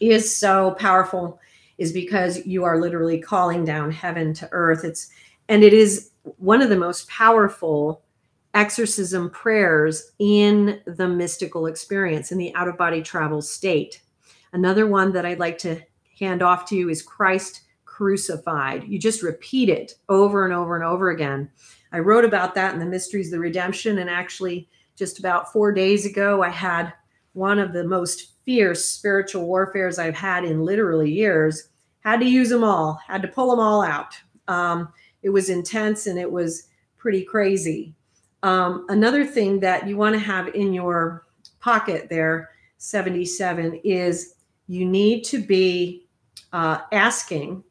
is so powerful is because you are literally calling down heaven to earth. It's and it is one of the most powerful exorcism prayers in the mystical experience in the out of body travel state. Another one that I'd like to hand off to you is Christ crucified. You just repeat it over and over and over again. I wrote about that in the Mysteries of the Redemption. And actually, just about four days ago, I had one of the most fierce spiritual warfares I've had in literally years. Had to use them all, had to pull them all out. Um, it was intense and it was pretty crazy. Um, another thing that you want to have in your pocket there, 77, is you need to be uh, asking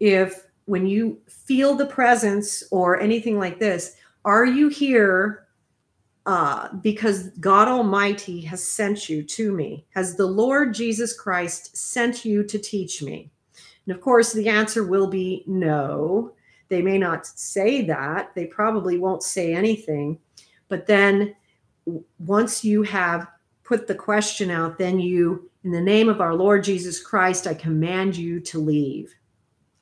if when you feel the presence or anything like this, are you here uh, because God Almighty has sent you to me? Has the Lord Jesus Christ sent you to teach me? And of course, the answer will be no. They may not say that. They probably won't say anything. But then once you have put the question out, then you, in the name of our Lord Jesus Christ, I command you to leave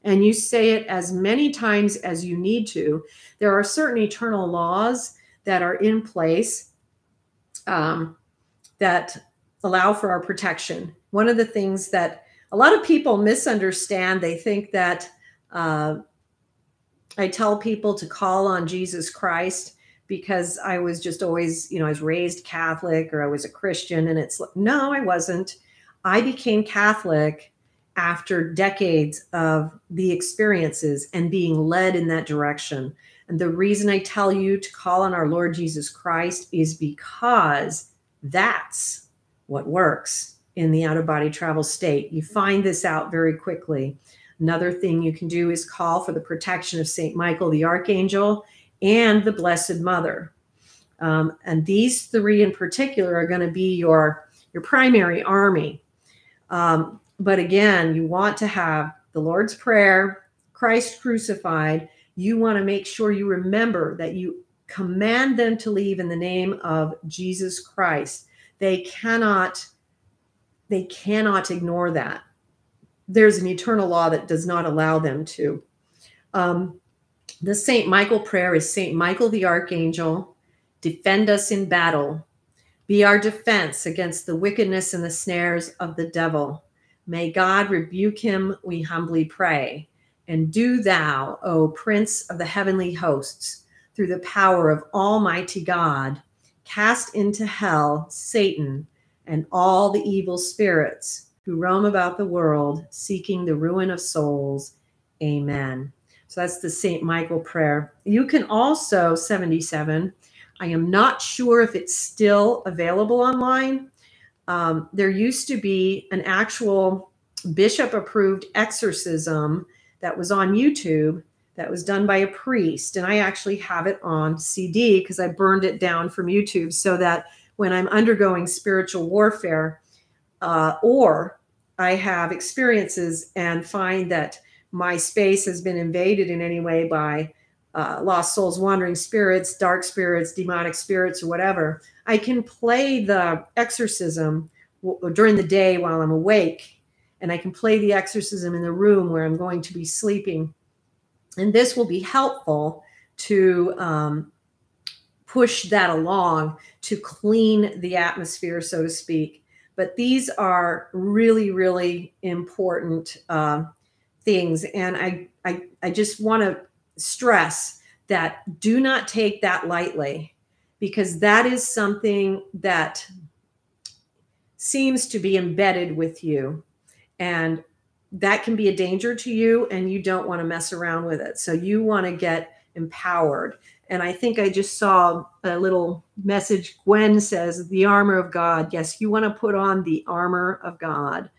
and you say it as many times as you need to. There are certain eternal laws that are in place um, that allow for our protection. One of the things that a lot of people misunderstand, they think that uh, I tell people to call on Jesus Christ because I was just always, you know, I was raised Catholic or I was a Christian. And it's no, I wasn't. I became Catholic after decades of the experiences and being led in that direction. And the reason I tell you to call on our Lord Jesus Christ is because that's what works in the out of body travel state. You find this out very quickly. Another thing you can do is call for the protection of St. Michael the Archangel and the Blessed Mother. Um, and these three in particular are going to be your, your primary army. Um, but again, you want to have the Lord's Prayer, Christ crucified. You want to make sure you remember that you command them to leave in the name of Jesus Christ. They cannot they cannot ignore that. There's an eternal law that does not allow them to. Um, the Saint Michael prayer is Saint Michael the Archangel, defend us in battle. Be our defense against the wickedness and the snares of the devil. May God rebuke him, we humbly pray. And do thou, O Prince of the heavenly hosts, through the power of Almighty God, cast into hell Satan and all the evil spirits who roam about the world seeking the ruin of souls. Amen. So that's the St. Michael prayer. You can also, 77, I am not sure if it's still available online, um, there used to be an actual bishop approved exorcism that was on YouTube that was done by a priest. And I actually have it on CD because I burned it down from YouTube so that when I'm undergoing spiritual warfare uh, or I have experiences and find that my space has been invaded in any way by uh, lost souls, wandering spirits, dark spirits, demonic spirits, or whatever, I can play the exorcism w- during the day while I'm awake, and I can play the exorcism in the room where I'm going to be sleeping. And this will be helpful to um, push that along to clean the atmosphere, so to speak. But these are really, really important uh, things. And I, I, I just want to stress that do not take that lightly because that is something that seems to be embedded with you. And that can be a danger to you, and you don't want to mess around with it. So you want to get empowered. And I think I just saw a little message. Gwen says, the armor of God. Yes, you want to put on the armor of God.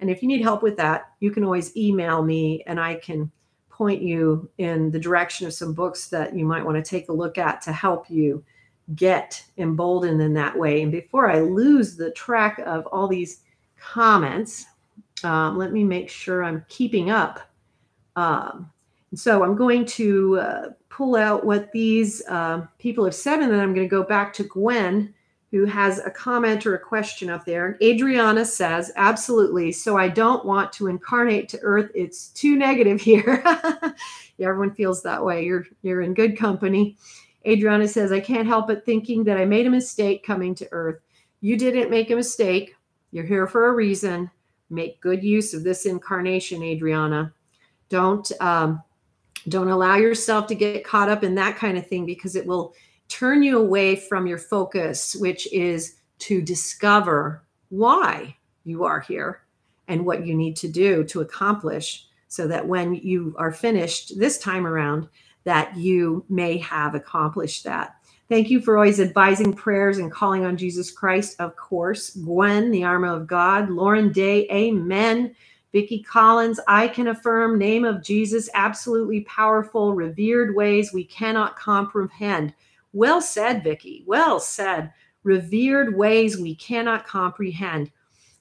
And if you need help with that, you can always email me and I can point you in the direction of some books that you might want to take a look at to help you get emboldened in that way. And before I lose the track of all these comments, um, let me make sure I'm keeping up. Um, so I'm going to uh, pull out what these uh, people have said, and then I'm going to go back to Gwen, who has a comment or a question up there. Adriana says, absolutely. So I don't want to incarnate to Earth. It's too negative here. yeah, everyone feels that way. You're you're in good company. Adriana says, I can't help but thinking that I made a mistake coming to Earth. You didn't make a mistake. You're here for a reason. Make good use of this incarnation, Adriana. Don't um, don't allow yourself to get caught up in that kind of thing because it will turn you away from your focus, which is to discover why you are here and what you need to do to accomplish so that when you are finished this time around that you may have accomplished that thank you for always advising prayers and calling on jesus christ of course gwen the armor of god lauren day amen Vicki Collins, I can affirm, name of Jesus, absolutely powerful, revered ways we cannot comprehend. Well said, Vicki. Well said. Revered ways we cannot comprehend.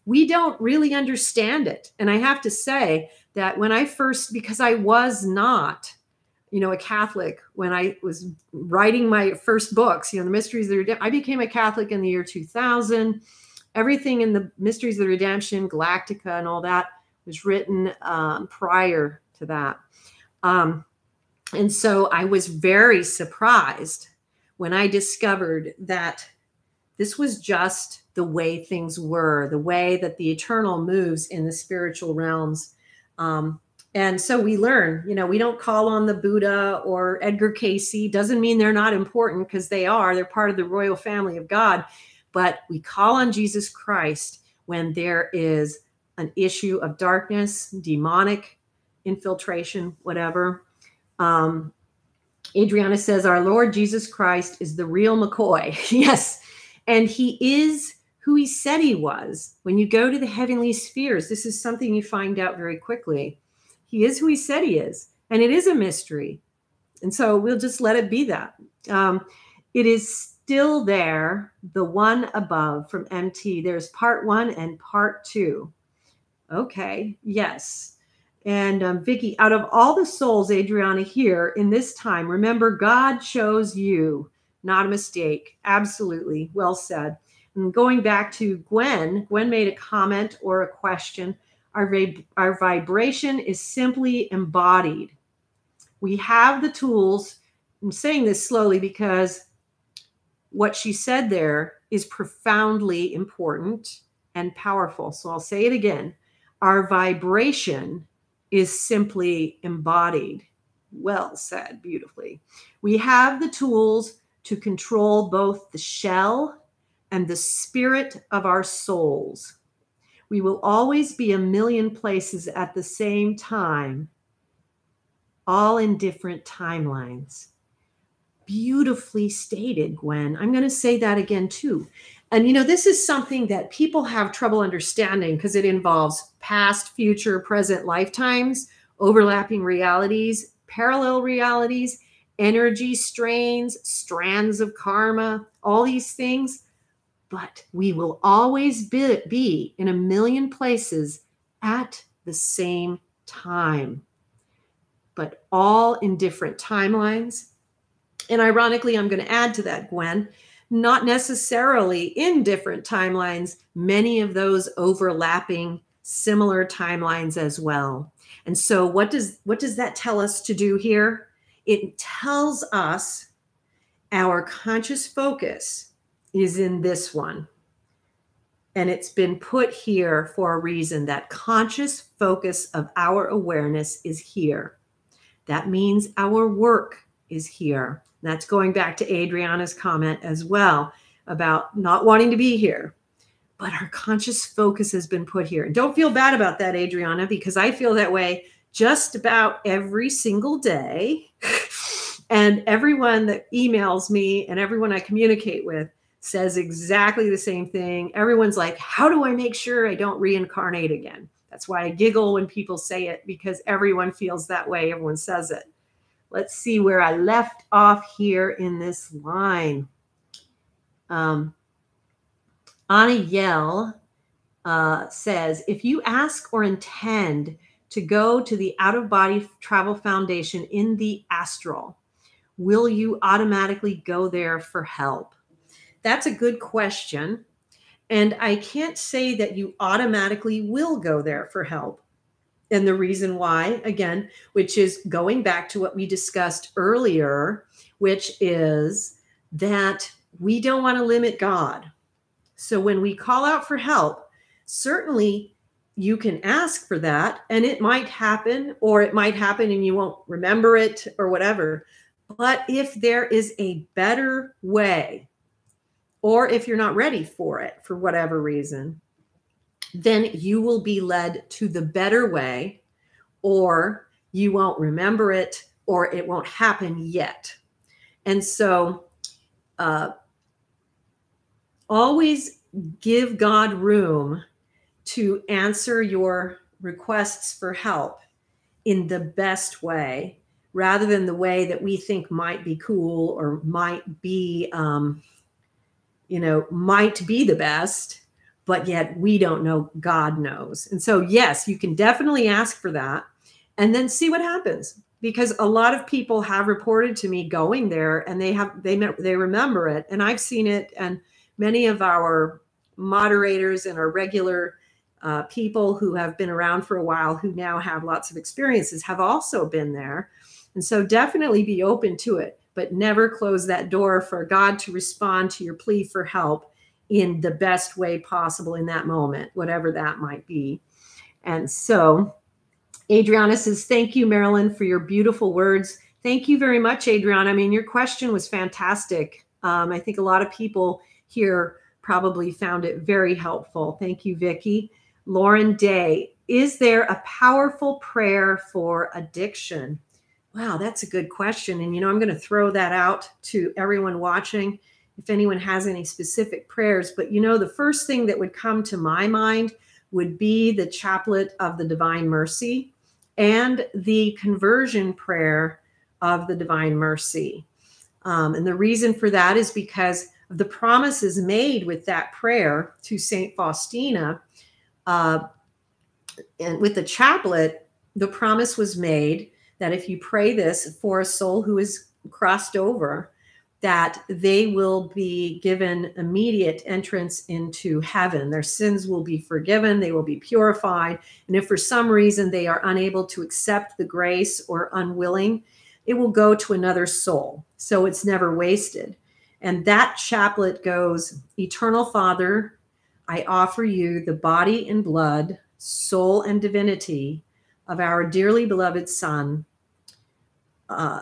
We don't really understand it. And I have to say that when I first, because I was not, you know, a Catholic when I was writing my first books, you know, the Mysteries of the Redemption, I became a Catholic in the year 2000. Everything in the Mysteries of the Redemption, Galactica, and all that was written um, prior to that. Um, and so I was very surprised when I discovered that this was just the way things were, the way that the eternal moves in the spiritual realms. Um, and so we learn, you know, we don't call on the Buddha or Edgar Cayce Doesn't mean they're not important because they are. They're part of the royal family of God. But we call on Jesus Christ when there is an issue of darkness, demonic infiltration, whatever. Um, Adriana says, Our Lord Jesus Christ is the real McCoy. yes. And he is who he said he was. When you go to the heavenly spheres, this is something you find out very quickly. He is who he said he is. And it is a mystery. And so we'll just let it be that. Um, it is still there, the one above from MT. There's part one and part two. Okay, yes. And um, Vicki, out of all the souls, Adriana, here in this time, remember God chose you, not a mistake. Absolutely. Well said. And going back to Gwen, Gwen made a comment or a question. Our, vib- our vibration is simply embodied. We have the tools. I'm saying this slowly because what she said there is profoundly important and powerful. So I'll say it again our vibration is simply embodied. Well said, beautifully. We have the tools to control both the shell and the spirit of our souls. We will always be a million places at the same time, all in different timelines. Beautifully stated, Gwen. I'm going to say that again too. And you know, this is something that people have trouble understanding because it involves past, future, present lifetimes, overlapping realities, parallel realities, energy strains, strands of karma, all these things. But we will always be, be in a million places at the same time, but all in different timelines. And ironically, I'm going to add to that, Gwen, not necessarily in different timelines, many of those overlapping similar timelines as well. And so what does what does that tell us to do here? It tells us our conscious focus is in this one. And it's been put here for a reason. That conscious focus of our awareness is here. That means our work is here. That's going back to Adriana's comment as well about not wanting to be here. But our conscious focus has been put here. And don't feel bad about that, Adriana, because I feel that way just about every single day. and everyone that emails me and everyone I communicate with says exactly the same thing. Everyone's like, How do I make sure I don't reincarnate again? That's why I giggle when people say it because everyone feels that way. Everyone says it. Let's see where I left off here in this line. Um, Anna Yell uh, says if you ask or intend to go to the Out of Body Travel Foundation in the astral, will you automatically go there for help? That's a good question. And I can't say that you automatically will go there for help. And the reason why, again, which is going back to what we discussed earlier, which is that we don't want to limit God. So when we call out for help, certainly you can ask for that and it might happen or it might happen and you won't remember it or whatever but if there is a better way or if you're not ready for it for whatever reason then you will be led to the better way or you won't remember it or it won't happen yet. And so uh, always give god room to answer your requests for help in the best way rather than the way that we think might be cool or might be um, you know might be the best but yet we don't know god knows. And so yes you can definitely ask for that and then see what happens because a lot of people have reported to me going there and they have they they remember it. And i've seen it and many of our moderators and our regular uh, people who have been around for a while who now have lots of experiences have also been there. And so definitely be open to it, but never close that door for God to respond to your plea for help in the best way possible in that moment, whatever that might be. And so Adriana says, Thank you, Marilynn, for your beautiful words. Thank you very much, Adriana. I mean, your question was fantastic. Um, I think a lot of people here probably found it very helpful. Thank you, Vicki. Lauren Day, is there a powerful prayer for addiction? Wow, that's a good question. And, you know, I'm going to throw that out to everyone watching if anyone has any specific prayers. But, you know, the first thing that would come to my mind would be the chaplet of the Divine Mercy and the conversion prayer of the Divine Mercy. Um, and the reason for that is because of the promises made with that prayer to St. Faustina uh, and with the chaplet, the promise was made that if you pray this for a soul who is crossed over, that they will be given immediate entrance into heaven. Their sins will be forgiven, they will be purified. And if for some reason they are unable to accept the grace or unwilling, it will go to another soul. So it's never wasted. And that chaplet goes Eternal Father, I offer you the body and blood, soul and divinity of our dearly beloved Son, uh,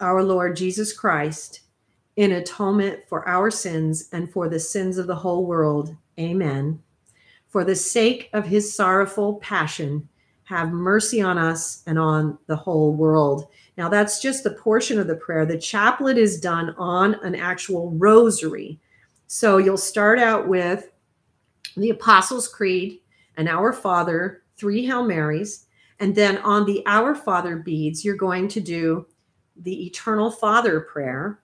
our Lord Jesus Christ, in atonement for our sins and for the sins of the whole world. Amen. For the sake of his sorrowful passion, have mercy on us and on the whole world. Now, that's just a portion of the prayer. The chaplet is done on an actual rosary. So you'll start out with the Apostles' Creed, and Our Father, three Hail Marys, and then on the Our Father beads, you're going to do the Eternal Father prayer.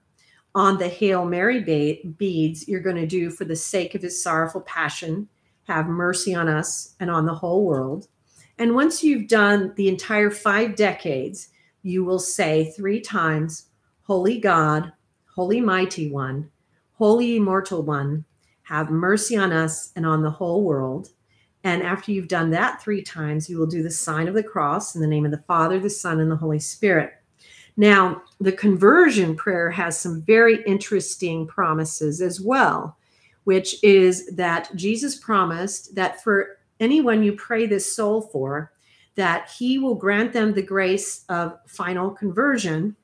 On the Hail Mary beads, you're going to do for the sake of his sorrowful passion, have mercy on us and on the whole world. And once you've done the entire five decades, you will say three times, Holy God, Holy Mighty One, Holy Immortal One, have mercy on us and on the whole world. And after you've done that three times, you will do the sign of the cross in the name of the Father, the Son, and the Holy Spirit. Now, the conversion prayer has some very interesting promises as well, which is that Jesus promised that for anyone you pray this soul for, that he will grant them the grace of final conversion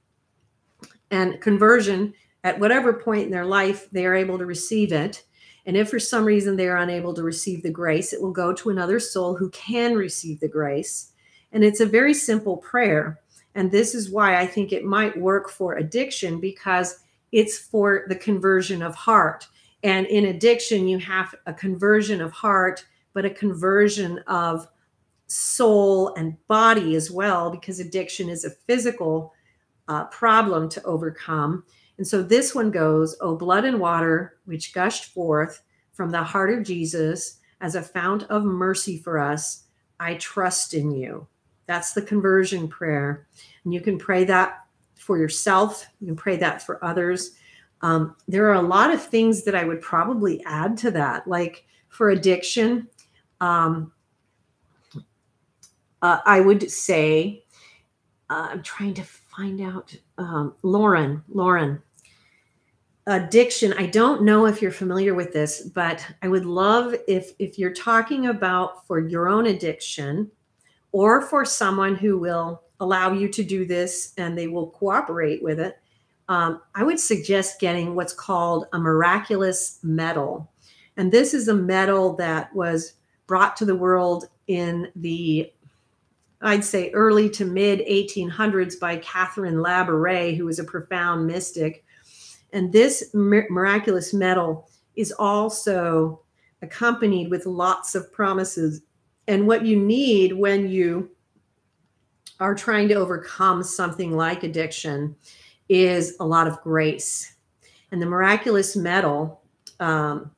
and conversion at whatever point in their life they are able to receive it. And if for some reason they are unable to receive the grace, it will go to another soul who can receive the grace. And it's a very simple prayer. And this is why I think it might work for addiction because it's for the conversion of heart. And in addiction, you have a conversion of heart, but a conversion of soul and body as well, because addiction is a physical uh, problem to overcome. And so this one goes, Oh, blood and water, which gushed forth from the heart of Jesus as a fount of mercy for us, I trust in you. That's the conversion prayer. And you can pray that for yourself, you can pray that for others. Um, there are a lot of things that I would probably add to that, like for addiction. Um, uh, I would say, uh, I'm trying to find out, um, Lauren, Lauren, addiction. I don't know if you're familiar with this, but I would love if if you're talking about for your own addiction or for someone who will allow you to do this and they will cooperate with it. Um, I would suggest getting what's called a miraculous medal. And this is a medal that was brought to the world in the I'd say early to mid 1800s by Catherine Labouré, who was a profound mystic. And this miraculous medal is also accompanied with lots of promises. And what you need when you are trying to overcome something like addiction is a lot of grace. And the miraculous medal um,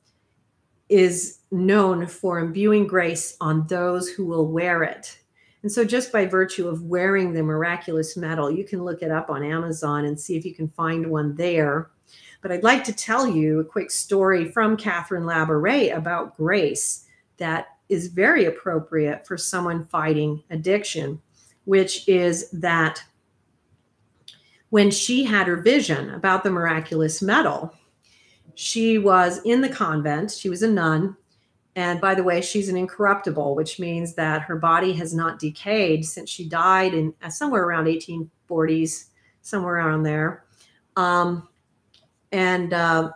is known for imbuing grace on those who will wear it. And so, just by virtue of wearing the miraculous medal, you can look it up on Amazon and see if you can find one there. But I'd like to tell you a quick story from Catherine Labouré about grace that is very appropriate for someone fighting addiction, which is that when she had her vision about the miraculous medal, she was in the convent, she was a nun, and by the way, she's an incorruptible, which means that her body has not decayed since she died in uh, somewhere around 1840s, somewhere around there. Um, and uh,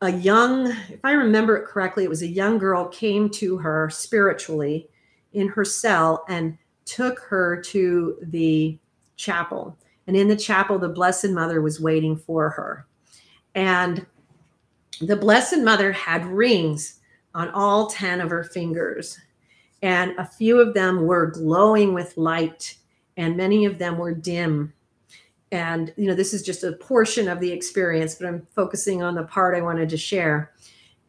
a young, if I remember it correctly, it was a young girl came to her spiritually in her cell and took her to the chapel. And in the chapel, the Blessed Mother was waiting for her. And the Blessed Mother had rings on all 10 of her fingers. And a few of them were glowing with light, and many of them were dim. And, you know, this is just a portion of the experience, but I'm focusing on the part I wanted to share.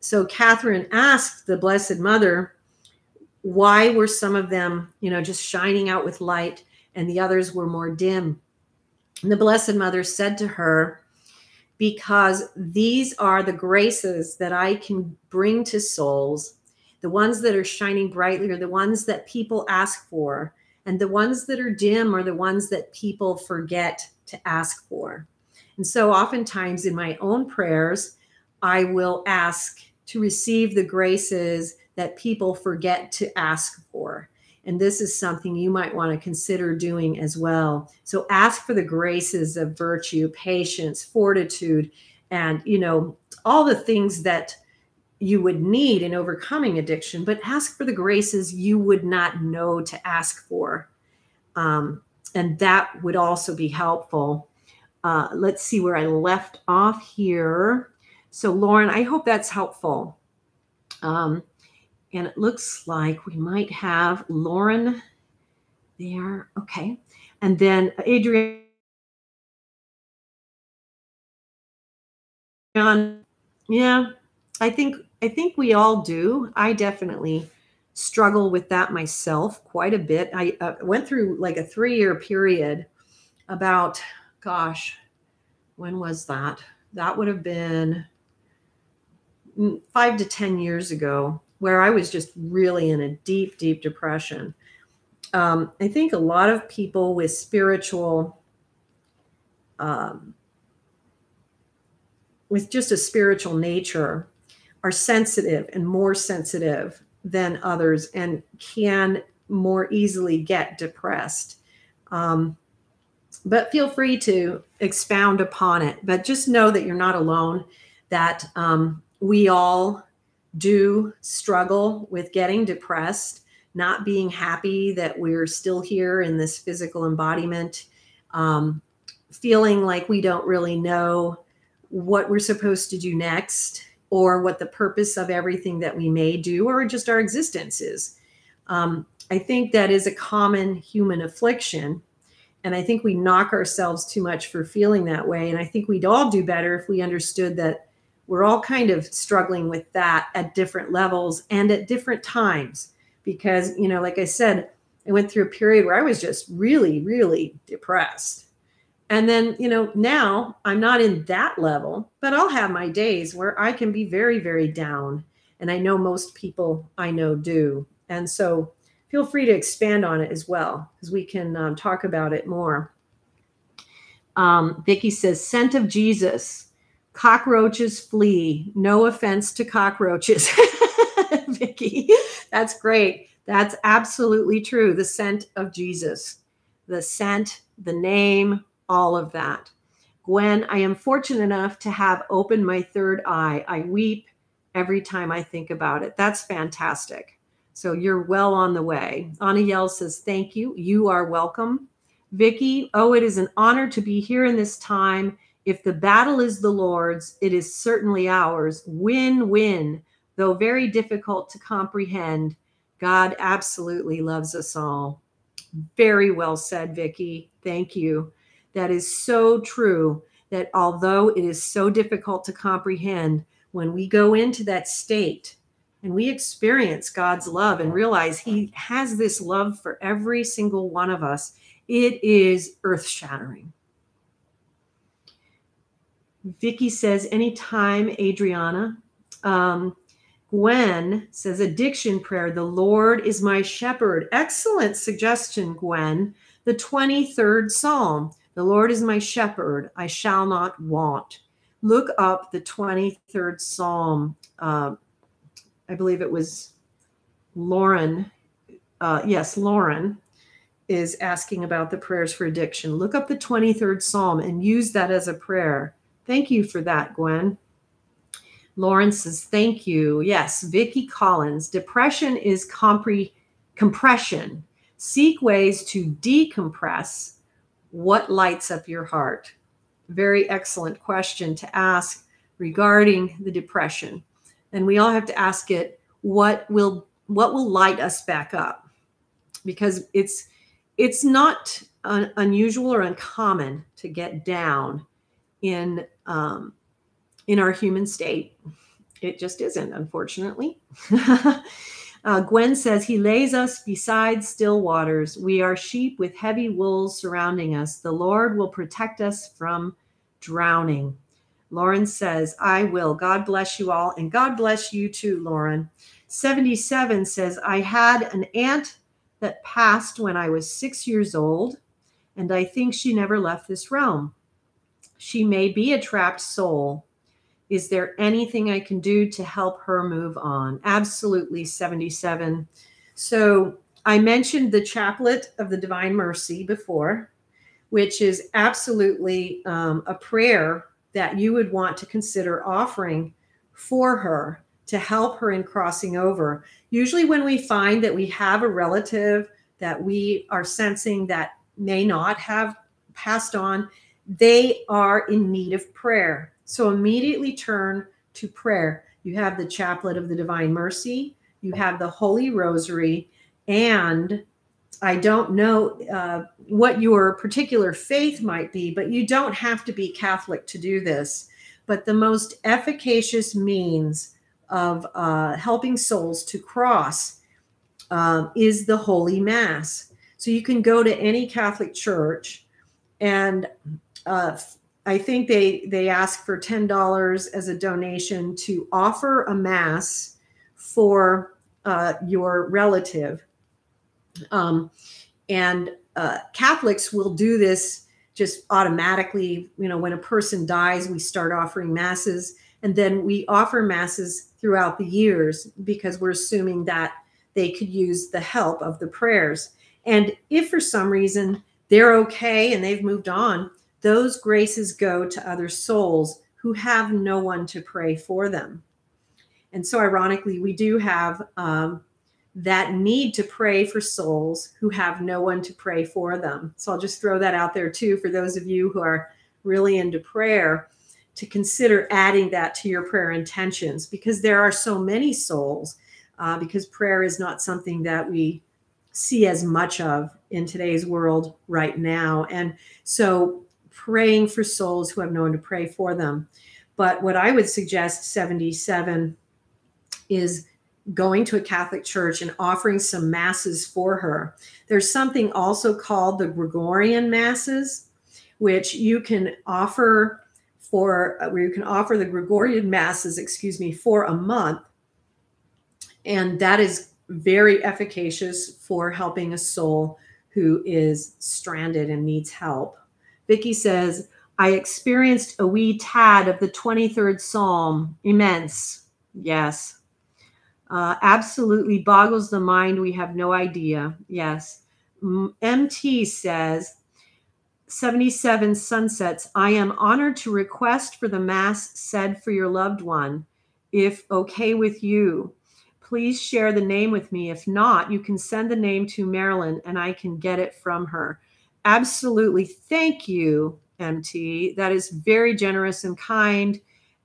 So, Catherine asked the Blessed Mother, why were some of them, you know, just shining out with light and the others were more dim? And the Blessed Mother said to her, because these are the graces that I can bring to souls. The ones that are shining brightly are the ones that people ask for, and the ones that are dim are the ones that people forget to ask for. And so, oftentimes in my own prayers, I will ask to receive the graces that people forget to ask for. And this is something you might want to consider doing as well. So ask for the graces of virtue, patience, fortitude, and, you know, all the things that you would need in overcoming addiction, but ask for the graces you would not know to ask for. Um, and that would also be helpful. Uh, let's see where I left off here. So, Lauren, I hope that's helpful. Um, and it looks like we might have Lauren there. Okay. And then Adrian. Yeah, I think I think we all do. I definitely struggle with that myself quite a bit. I uh, went through like a three year period about, gosh, when was that? That would have been five to 10 years ago where I was just really in a deep, deep depression. Um, I think a lot of people with spiritual, um, with just a spiritual nature, are sensitive and more sensitive than others and can more easily get depressed. Um, but feel free to expound upon it. But just know that you're not alone, that um, we all do struggle with getting depressed, not being happy that we're still here in this physical embodiment, um, feeling like we don't really know what we're supposed to do next or what the purpose of everything that we may do or just our existence is. Um, I think that is a common human affliction. And I think we knock ourselves too much for feeling that way. And I think we'd all do better if we understood that we're all kind of struggling with that at different levels and at different times. Because, you know, like I said, I went through a period where I was just really, really depressed. And then, you know, now I'm not in that level, but I'll have my days where I can be very, very down. And I know most people I know do. And so feel free to expand on it as well, because we can um, talk about it more. Um, Vicki says, scent of Jesus, cockroaches flee. No offense to cockroaches. Vicki, that's great. That's absolutely true. The scent of Jesus, the scent, the name, all of that. Gwen, I am fortunate enough to have opened my third eye. I weep every time I think about it. That's fantastic. So you're well on the way. Anna Yell says, Thank you. You are welcome. Vicki, oh, it is an honor to be here in this time. If the battle is the Lord's, it is certainly ours. Win win. Though very difficult to comprehend, God absolutely loves us all. Very well said, Vicki. Thank you. That is so true that although it is so difficult to comprehend, when we go into that state, and we experience God's love and realize He has this love for every single one of us, it is earth shattering. Vicky says, anytime, Adriana. Um, Gwen says, addiction prayer, the Lord is my shepherd. Excellent suggestion, Gwen. The 23rd Psalm, the Lord is my shepherd, I shall not want. Look up the 23rd Psalm. Uh, I believe it was Lauren. Uh, yes, Lauren is asking about the prayers for addiction. Look up the 23rd Psalm and use that as a prayer. Thank you for that, Gwen. Lauren says, Thank you. Yes, Vicki Collins. Depression is compre- compression. Seek ways to decompress what lights up your heart. Very excellent question to ask regarding the depression. And we all have to ask it what will what will light us back up? Because it's it's not un, unusual or uncommon to get down in um, in our human state. It just isn't unfortunately uh, gwen says he lays us beside still waters we are sheep with heavy wool surrounding us the lord will protect us from drowning Lauren says, I will. God bless you all. And God bless you too, Lauren. 77 says, I had an aunt that passed when I was six years old, and I think she never left this realm. She may be a trapped soul. Is there anything I can do to help her move on? Absolutely, 77. So I mentioned the chaplet of the Divine Mercy before, which is absolutely um, a prayer that you would want to consider offering for her to help her in crossing over. Usually, when we find that we have a relative that we are sensing that may not have passed on, they are in need of prayer. So immediately turn to prayer. You have the Chaplet of the Divine Mercy, you have the Holy Rosary, and I don't know uh, what your particular faith might be, but you don't have to be Catholic to do this. But the most efficacious means of uh, helping souls to cross uh, is the Holy Mass. So you can go to any Catholic church, and uh, I think they they ask for ten dollars as a donation to offer a mass for uh, your relative um, and uh, Catholics will do this just automatically. You know, when a person dies, we start offering masses. And then we offer masses throughout the years because we're assuming that they could use the help of the prayers. And if for some reason they're okay and they've moved on, those graces go to other souls who have no one to pray for them. And so, ironically, we do have um, that need to pray for souls who have no one to pray for them. So, I'll just throw that out there too for those of you who are really into prayer to consider adding that to your prayer intentions because there are so many souls, uh, because prayer is not something that we see as much of in today's world right now. And so, praying for souls who have no one to pray for them. But what I would suggest, 77, is going to a Catholic church and offering some masses for her. There's something also called the Gregorian masses, which you can offer for uh, where you can offer the Gregorian masses, excuse me, for a month. And that is very efficacious for helping a soul who is stranded and needs help. Vicky says, I experienced a wee tad of the 23rd Psalm. Immense. Yes. Uh, absolutely boggles the mind. We have no idea. Yes. MT says, 77 Sunsets, I am honored to request for the Mass said for your loved one, if okay with you. Please share the name with me. If not, you can send the name to Marilynn and I can get it from her. Absolutely. Thank you, MT. That is very generous and kind.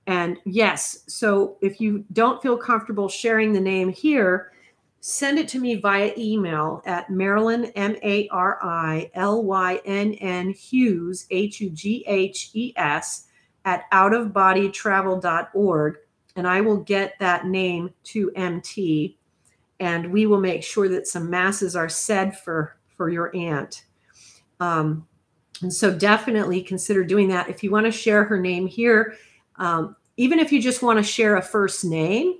And yes, so if you don't feel comfortable sharing the name here, send it to me via email at Marilynn, M A R I L Y N N Hughes, H U G H E S, at outofbodytravel.org. And I will get that name to MT and we will make sure that some masses are said for, for your aunt. Um, and so definitely consider doing that. If you want to share her name here, um, even if you just want to share a first name,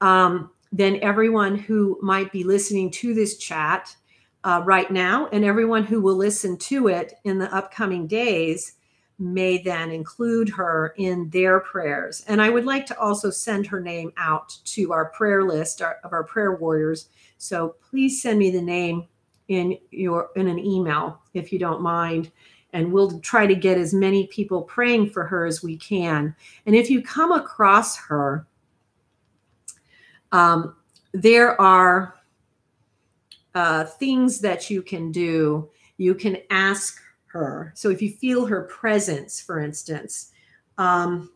um, then everyone who might be listening to this chat uh, right now and everyone who will listen to it in the upcoming days may then include her in their prayers. And I would like to also send her name out to our prayer list of our prayer warriors. So please send me the name in your in an email if you don't mind and we'll try to get as many people praying for her as we can. And if you come across her, um, there are uh, things that you can do. You can ask her. So if you feel her presence, for instance, um,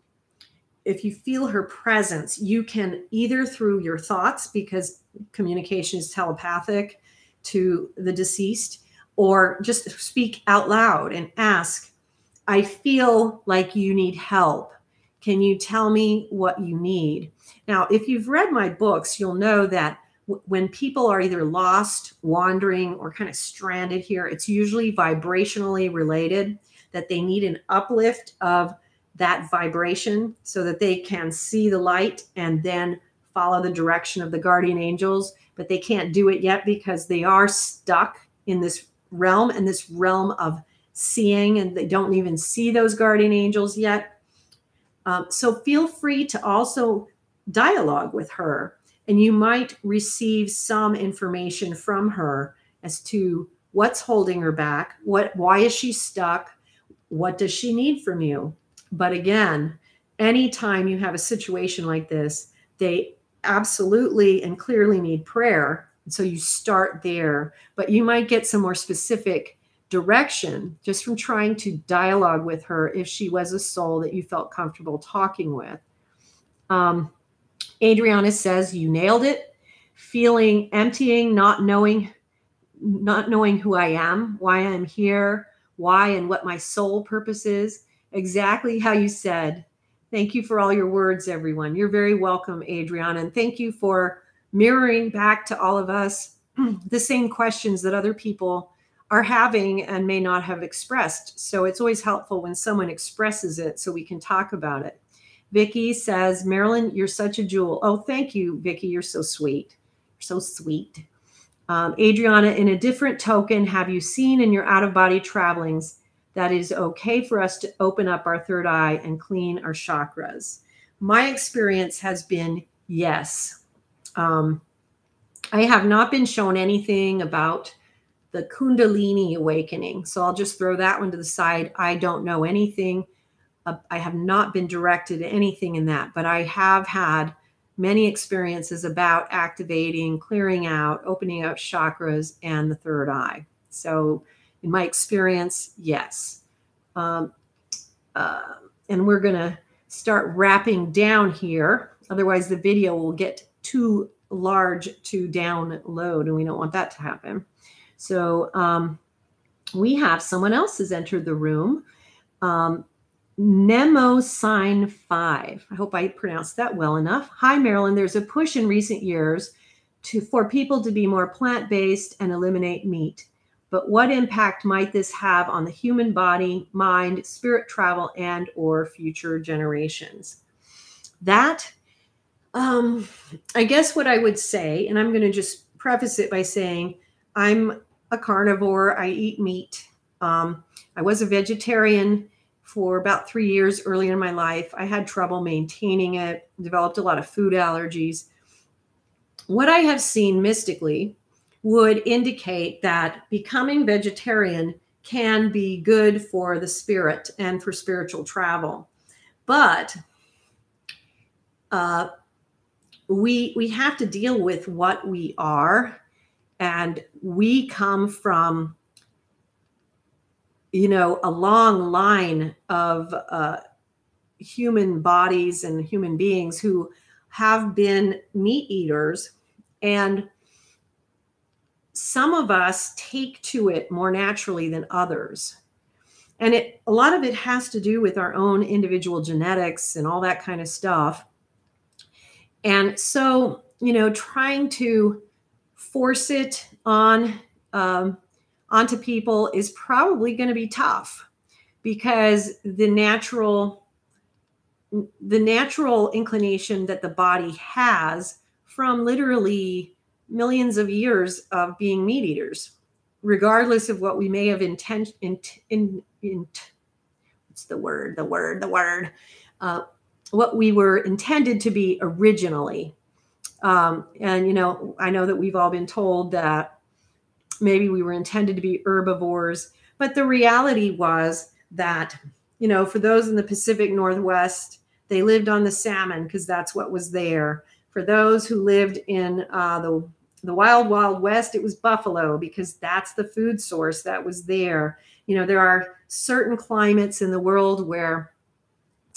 if you feel her presence, you can either through your thoughts, because communication is telepathic to the deceased, or just speak out loud and ask, I feel like you need help. Can you tell me what you need? Now, if you've read my books, you'll know that w- when people are either lost, wandering, or kind of stranded here, it's usually vibrationally related that they need an uplift of that vibration so that they can see the light and then follow the direction of the guardian angels. But they can't do it yet because they are stuck in this realm and this realm of seeing, and they don't even see those guardian angels yet. Um, so feel free to also dialogue with her, and you might receive some information from her as to what's holding her back, what, why is she stuck, what does she need from you. But again, anytime you have a situation like this, they absolutely and clearly need prayer so you start there, but you might get some more specific direction just from trying to dialogue with her if she was a soul that you felt comfortable talking with. Um, Adriana says you nailed it. Feeling emptying, not knowing, not knowing who I am, why I'm here, why and what my soul purpose is. Exactly how you said. Thank you for all your words, everyone. You're very welcome, Adriana, and thank you for mirroring back to all of us the same questions that other people are having and may not have expressed. So it's always helpful when someone expresses it so we can talk about it. Vicky says, Marilynn, you're such a jewel. Oh, thank you, Vicky. You're so sweet. You're so sweet. Um, Adriana, in a different token, have you seen in your out of body travelings that is okay for us to open up our third eye and clean our chakras? my experience has been yes. Um, I have not been shown anything about the Kundalini awakening. So I'll just throw that one to the side. I don't know anything. Uh, I have not been directed anything in that, but I have had many experiences about activating, clearing out, opening up chakras and the third eye. So, in my experience, yes. Um, uh, and we're going to start wrapping down here. Otherwise, the video will get too large to download, and we don't want that to happen. So, um, we have someone else has entered the room. Um, Nemo Sign 5. I hope I pronounced that well enough. Hi, Marilynn. There's a push in recent years to for people to be more plant-based and eliminate meat. But what impact might this have on the human body, mind, spirit travel, and or future generations? That, um, I guess what I would say, and I'm going to just preface it by saying I'm a carnivore. I eat meat. Um, I was a vegetarian for about three years early in my life. I had trouble maintaining it, developed a lot of food allergies. What I have seen mystically would indicate that becoming vegetarian can be good for the spirit and for spiritual travel. But uh, we we have to deal with what we are, and we come from you know, a long line of uh, human bodies and human beings who have been meat eaters. And some of us take to it more naturally than others. And it a lot of it has to do with our own individual genetics and all that kind of stuff. And so, you know, trying to force it on um, onto people is probably going to be tough because the natural the natural inclination that the body has from literally millions of years of being meat eaters regardless of what we may have intent in, in, in what's the word the word the word uh, what we were intended to be originally. Um, and you know i know that we've all been told that maybe we were intended to be herbivores but the reality was that you know for those in the pacific northwest they lived on the salmon because that's what was there for those who lived in uh, the the wild wild west it was buffalo because that's the food source that was there you know there are certain climates in the world where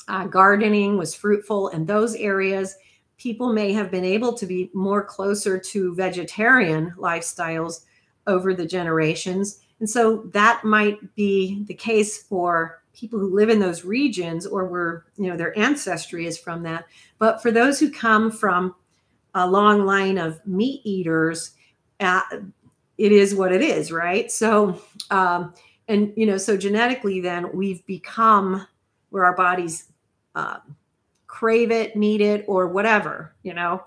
uh, gardening was fruitful and those areas people may have been able to be more closer to vegetarian lifestyles over the generations. And so that might be the case for people who live in those regions or were, you know, their ancestry is from that. But for those who come from a long line of meat eaters, uh, it is what it is, right? So, um, and, you know, so genetically, then we've become where our bodies uh, crave it, need it, or whatever, you know.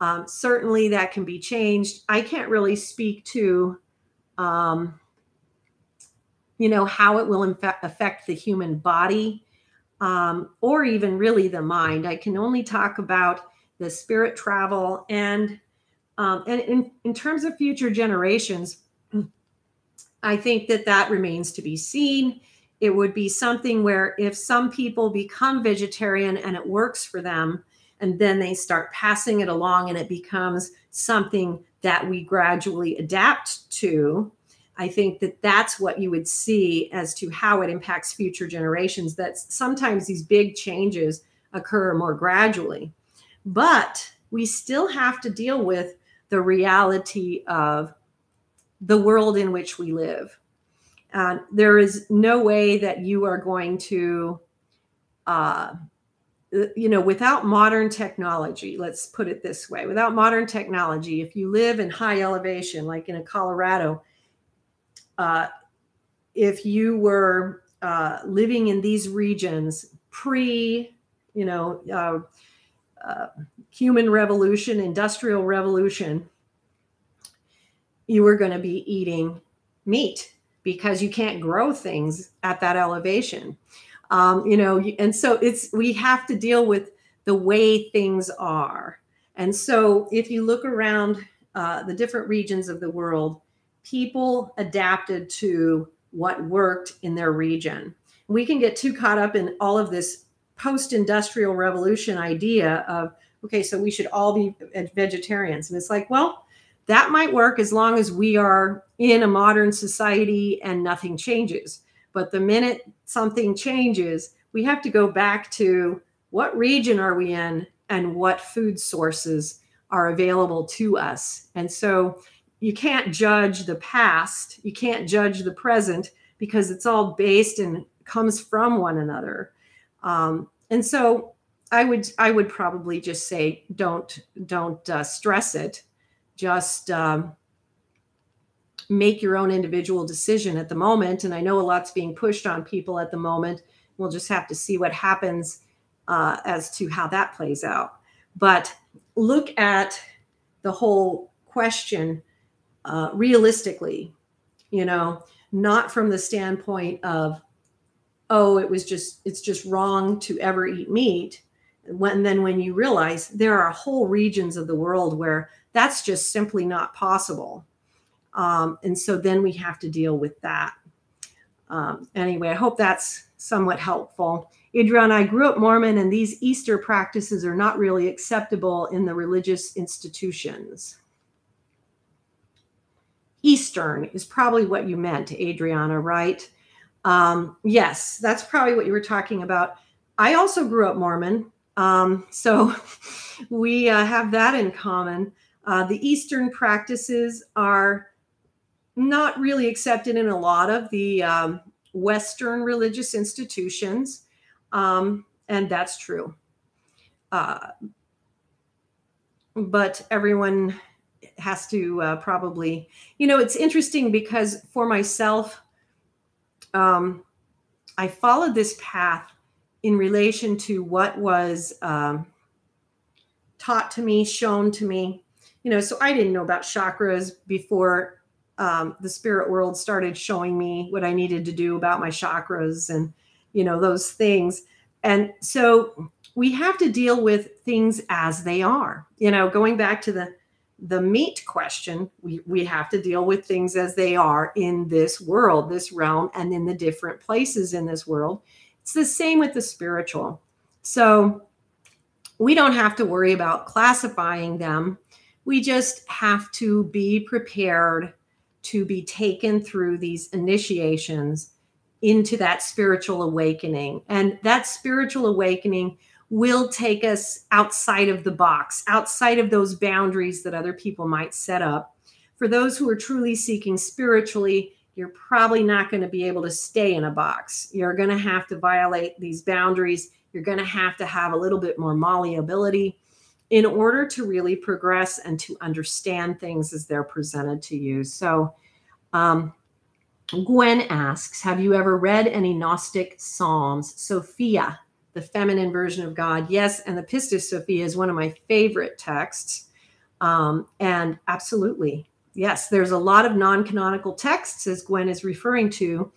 Um, certainly that can be changed. I can't really speak to, um, you know, how it will affect the human body um, or even really the mind. I can only talk about the spirit travel and um, and in, in terms of future generations, I think that that remains to be seen. It would be something where if some people become vegetarian and it works for them, and then they start passing it along and it becomes something that we gradually adapt to i think that that's what you would see as to how it impacts future generations that sometimes these big changes occur more gradually. But we still have to deal with the reality of the world in which we live. Uh, there is no way that you are going to uh, you know, without modern technology, let's put it this way without modern technology, if you live in high elevation, like in a Colorado, uh, if you were uh, living in these regions pre, you know, uh, uh, human revolution, industrial revolution, you were going to be eating meat because you can't grow things at that elevation um, you know and so it's we have to deal with the way things are. And so if you look around uh, the different regions of the world, people adapted to what worked in their region. We can get too caught up in all of this post industrial revolution idea of, okay, so we should all be vegetarians. And it's like, well, that might work as long as we are in a modern society and nothing changes. But the minute something changes, we have to go back to what region are we in and what food sources are available to us. And so you can't judge the past, you can't judge the present because it's all based and comes from one another. Um, and so I would I would probably just say don't don't uh, stress it, just um, make your own individual decision at the moment. And I know a lot's being pushed on people at the moment. We'll just have to see what happens uh, as to how that plays out. But look at the whole question uh, realistically, you know, not from the standpoint of, oh, it was just, it's just wrong to ever eat meat. When then when you realize there are whole regions of the world where that's just simply not possible. Um, and so then we have to deal with that. Um, anyway, I hope that's somewhat helpful. Adrian, I grew up Mormon, and these Easter practices are not really acceptable in the religious institutions. Eastern is probably what you meant, Adriana, right? Um, yes, that's probably what you were talking about. I also grew up Mormon, um, so we uh, have that in common. Uh, the Eastern practices are not really accepted in a lot of the um, Western religious institutions, um, and that's true. Uh, but everyone has to uh, probably, you know, it's interesting because for myself, um, I followed this path in relation to what was um, taught to me, shown to me. You know, so I didn't know about chakras before um, the spirit world started showing me what I needed to do about my chakras and, you know, those things. And so we have to deal with things as they are. You know, going back to the the meat question, we, we have to deal with things as they are in this world, this realm, and in the different places in this world. It's the same with the spiritual. So we don't have to worry about classifying them. We just have to be prepared to be taken through these initiations into that spiritual awakening. And that spiritual awakening will take us outside of the box, outside of those boundaries that other people might set up. For those who are truly seeking spiritually, you're probably not going to be able to stay in a box. You're going to have to violate these boundaries. You're going to have to have a little bit more malleability in order to really progress and to understand things as they're presented to you. So, um, Gwen asks, Have you ever read any Gnostic Psalms? Sophia, the feminine version of God. Yes. And the Pistis Sophia is one of my favorite texts. Um, and absolutely, yes, there's a lot of non canonical texts, as Gwen is referring to,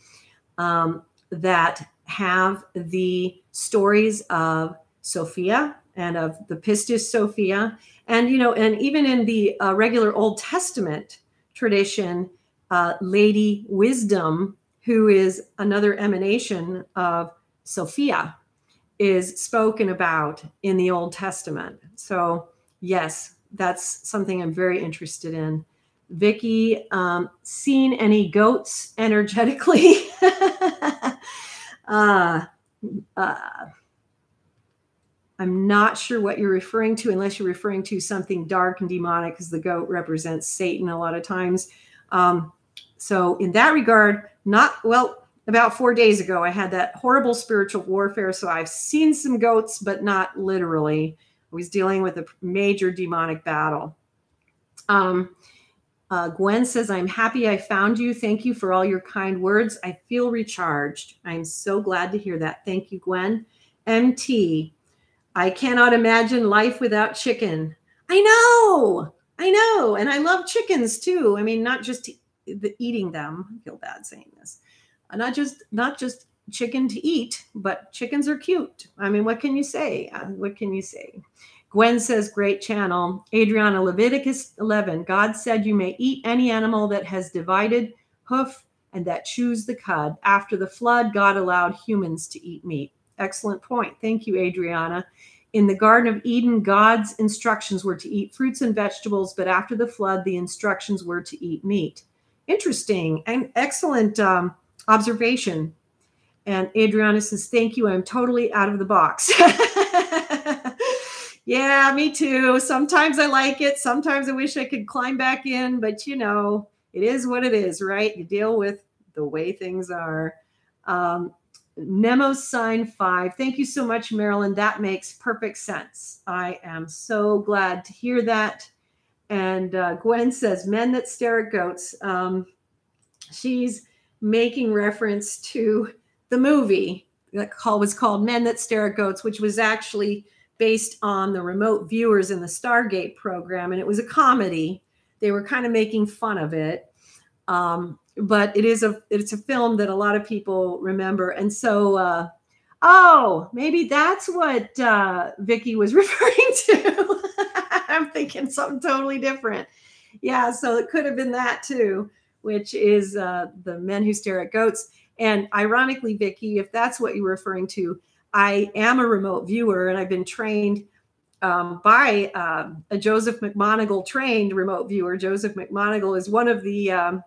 um, that have the stories of Sophia and of the Pistis Sophia. And, you know, and even in the uh, regular Old Testament tradition, uh, Lady Wisdom, who is another emanation of Sophia, is spoken about in the Old Testament. So, yes, that's something I'm very interested in. Vicky, um, seen any goats energetically? uh, uh, I'm not sure what you're referring to, unless you're referring to something dark and demonic, because the goat represents Satan a lot of times. Um, so, in that regard, not well, about four days ago, I had that horrible spiritual warfare. So, I've seen some goats, but not literally. I was dealing with a major demonic battle. Um, uh, Gwen says, I'm happy I found you. Thank you for all your kind words. I feel recharged. I'm so glad to hear that. Thank you, Gwen. MT, I cannot imagine life without chicken. I know. I know. And I love chickens too. I mean, not just the eating them. I feel bad saying this. Not just not just chicken to eat, but chickens are cute. I mean, what can you say? Uh, what can you say? Gwen says, great channel. Adriana, Leviticus 11. God said, You may eat any animal that has divided hoof and that chews the cud. After the flood, God allowed humans to eat meat. Excellent point. Thank you, Adriana. In the Garden of Eden, God's instructions were to eat fruits and vegetables, but after the flood, the instructions were to eat meat. Interesting and excellent um, observation. And Adriana says, Thank you. I'm totally out of the box. yeah, me too. Sometimes I like it. Sometimes I wish I could climb back in, but you know, it is what it is, right? You deal with the way things are. Um, Nemo sign five. Thank you so much, Marilynn. That makes perfect sense. I am so glad to hear that. And uh, Gwen says, men that stare at goats. Um, she's making reference to the movie that call, was called Men That Stare at Goats, which was actually based on the remote viewers in the Stargate program. And it was a comedy. They were kind of making fun of it. Um, but it is a it's a film that a lot of people remember. And so uh, oh, maybe that's what uh, Vicky was referring to. I'm thinking something totally different. Yeah, so it could have been that too, which is uh, the men who stare at goats. And ironically, Vicky, if that's what you're referring to, I am a remote viewer and I've been trained um, by uh, a Joseph McMoneagle trained remote viewer. Joseph McMoneagle is one of the um,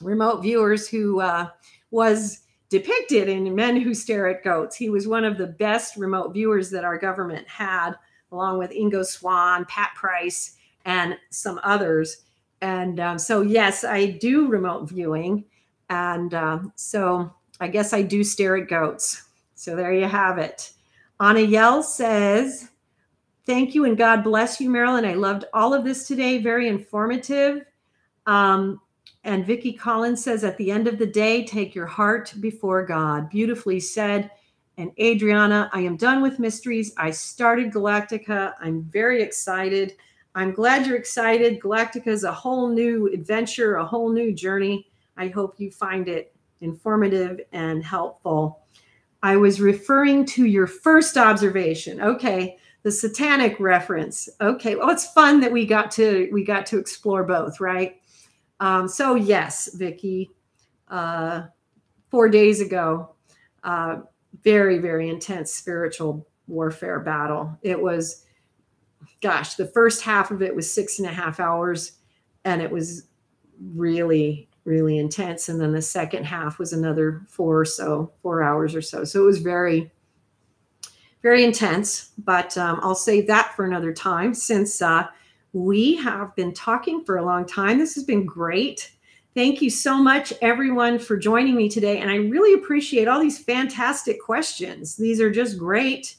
remote viewers who uh, was depicted in Men Who Stare at Goats. He was one of the best remote viewers that our government had, along with Ingo Swann, Pat Price, and some others. And um, so, yes, I do remote viewing. And uh, so I guess I do stare at goats. So there you have it. Anna Yell says, Thank you and God bless you, Marilynn. I loved all of this today. Very informative. Um, and Vicki Collins says, At the end of the day, take your heart before God. Beautifully said. And Adriana, I am done with mysteries. I started Galactica. I'm very excited. I'm glad you're excited. Galactica is a whole new adventure, a whole new journey. I hope you find it informative and helpful. I was referring to your first observation. Okay, the satanic reference. Okay, well, it's fun that we got to we got to explore both, right? Um, so yes, Vicky, uh, four days ago, uh, very very intense spiritual warfare battle. It was, gosh, the first half of it was six and a half hours, and it was really really intense. And then the second half was another four or so, four hours or so. So it was very, very intense. But um, I'll save that for another time since uh, we have been talking for a long time. This has been great. Thank you so much, everyone, for joining me today. And I really appreciate all these fantastic questions. These are just great.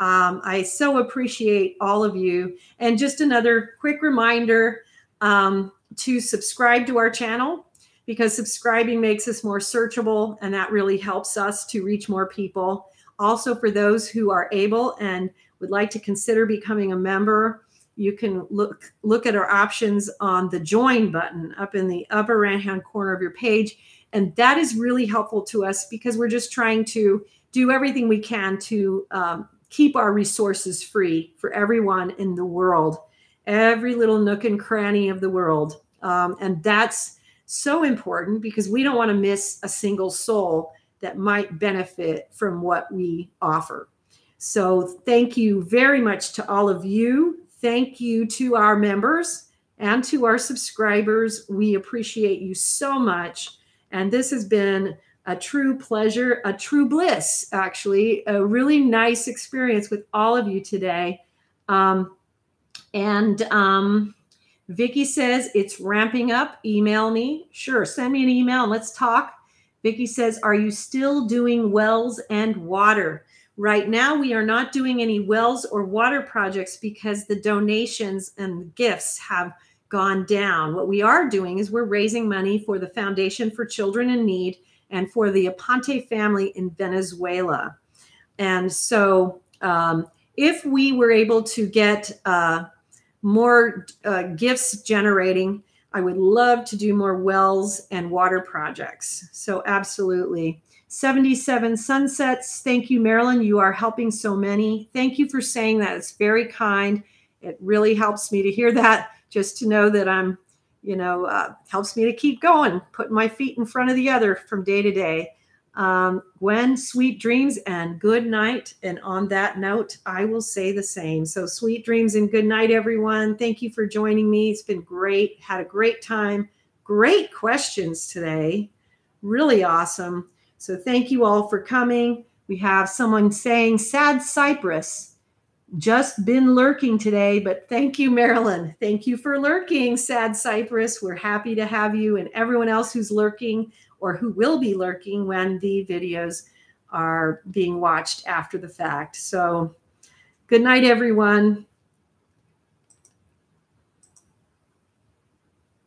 Um, I so appreciate all of you. And just another quick reminder um, to subscribe to our channel because subscribing makes us more searchable and that really helps us to reach more people. Also, for those who are able and would like to consider becoming a member, you can look look at our options on the join button up in the upper right hand corner of your page and that is really helpful to us because we're just trying to do everything we can to um, keep our resources free for everyone in the world every little nook and cranny of the world um, and that's so important because we don't want to miss a single soul that might benefit from what we offer. So, thank you very much to all of you. Thank you to our members and to our subscribers. We appreciate you so much. And this has been a true pleasure, a true bliss, actually, a really nice experience with all of you today. Um, and um, Vicki says it's ramping up. Email me. Sure, send me an email and let's talk. Vicki says, Are you still doing wells and water? Right now, we are not doing any wells or water projects because the donations and gifts have gone down. What we are doing is we're raising money for the Foundation for Children in Need and for the Aponte family in Venezuela. And so, um, if we were able to get uh, more uh, gifts generating. I would love to do more wells and water projects. So, absolutely. 77 Sunsets. Thank you, Marilynn. You are helping so many. Thank you for saying that. It's very kind. It really helps me to hear that, just to know that I'm, you know, uh, helps me to keep going, putting my feet in front of the other from day to day. Um, Gwen, sweet dreams and good night. And on that note, I will say the same. So, sweet dreams and good night, everyone. Thank you for joining me. It's been great. Had a great time. Great questions today. Really awesome. So thank you all for coming. We have someone saying, Sad Cypress, just been lurking today, but thank you, Marilynn. Thank you for lurking, Sad Cypress. We're happy to have you and everyone else who's lurking or who will be lurking when the videos are being watched after the fact. So good night, everyone.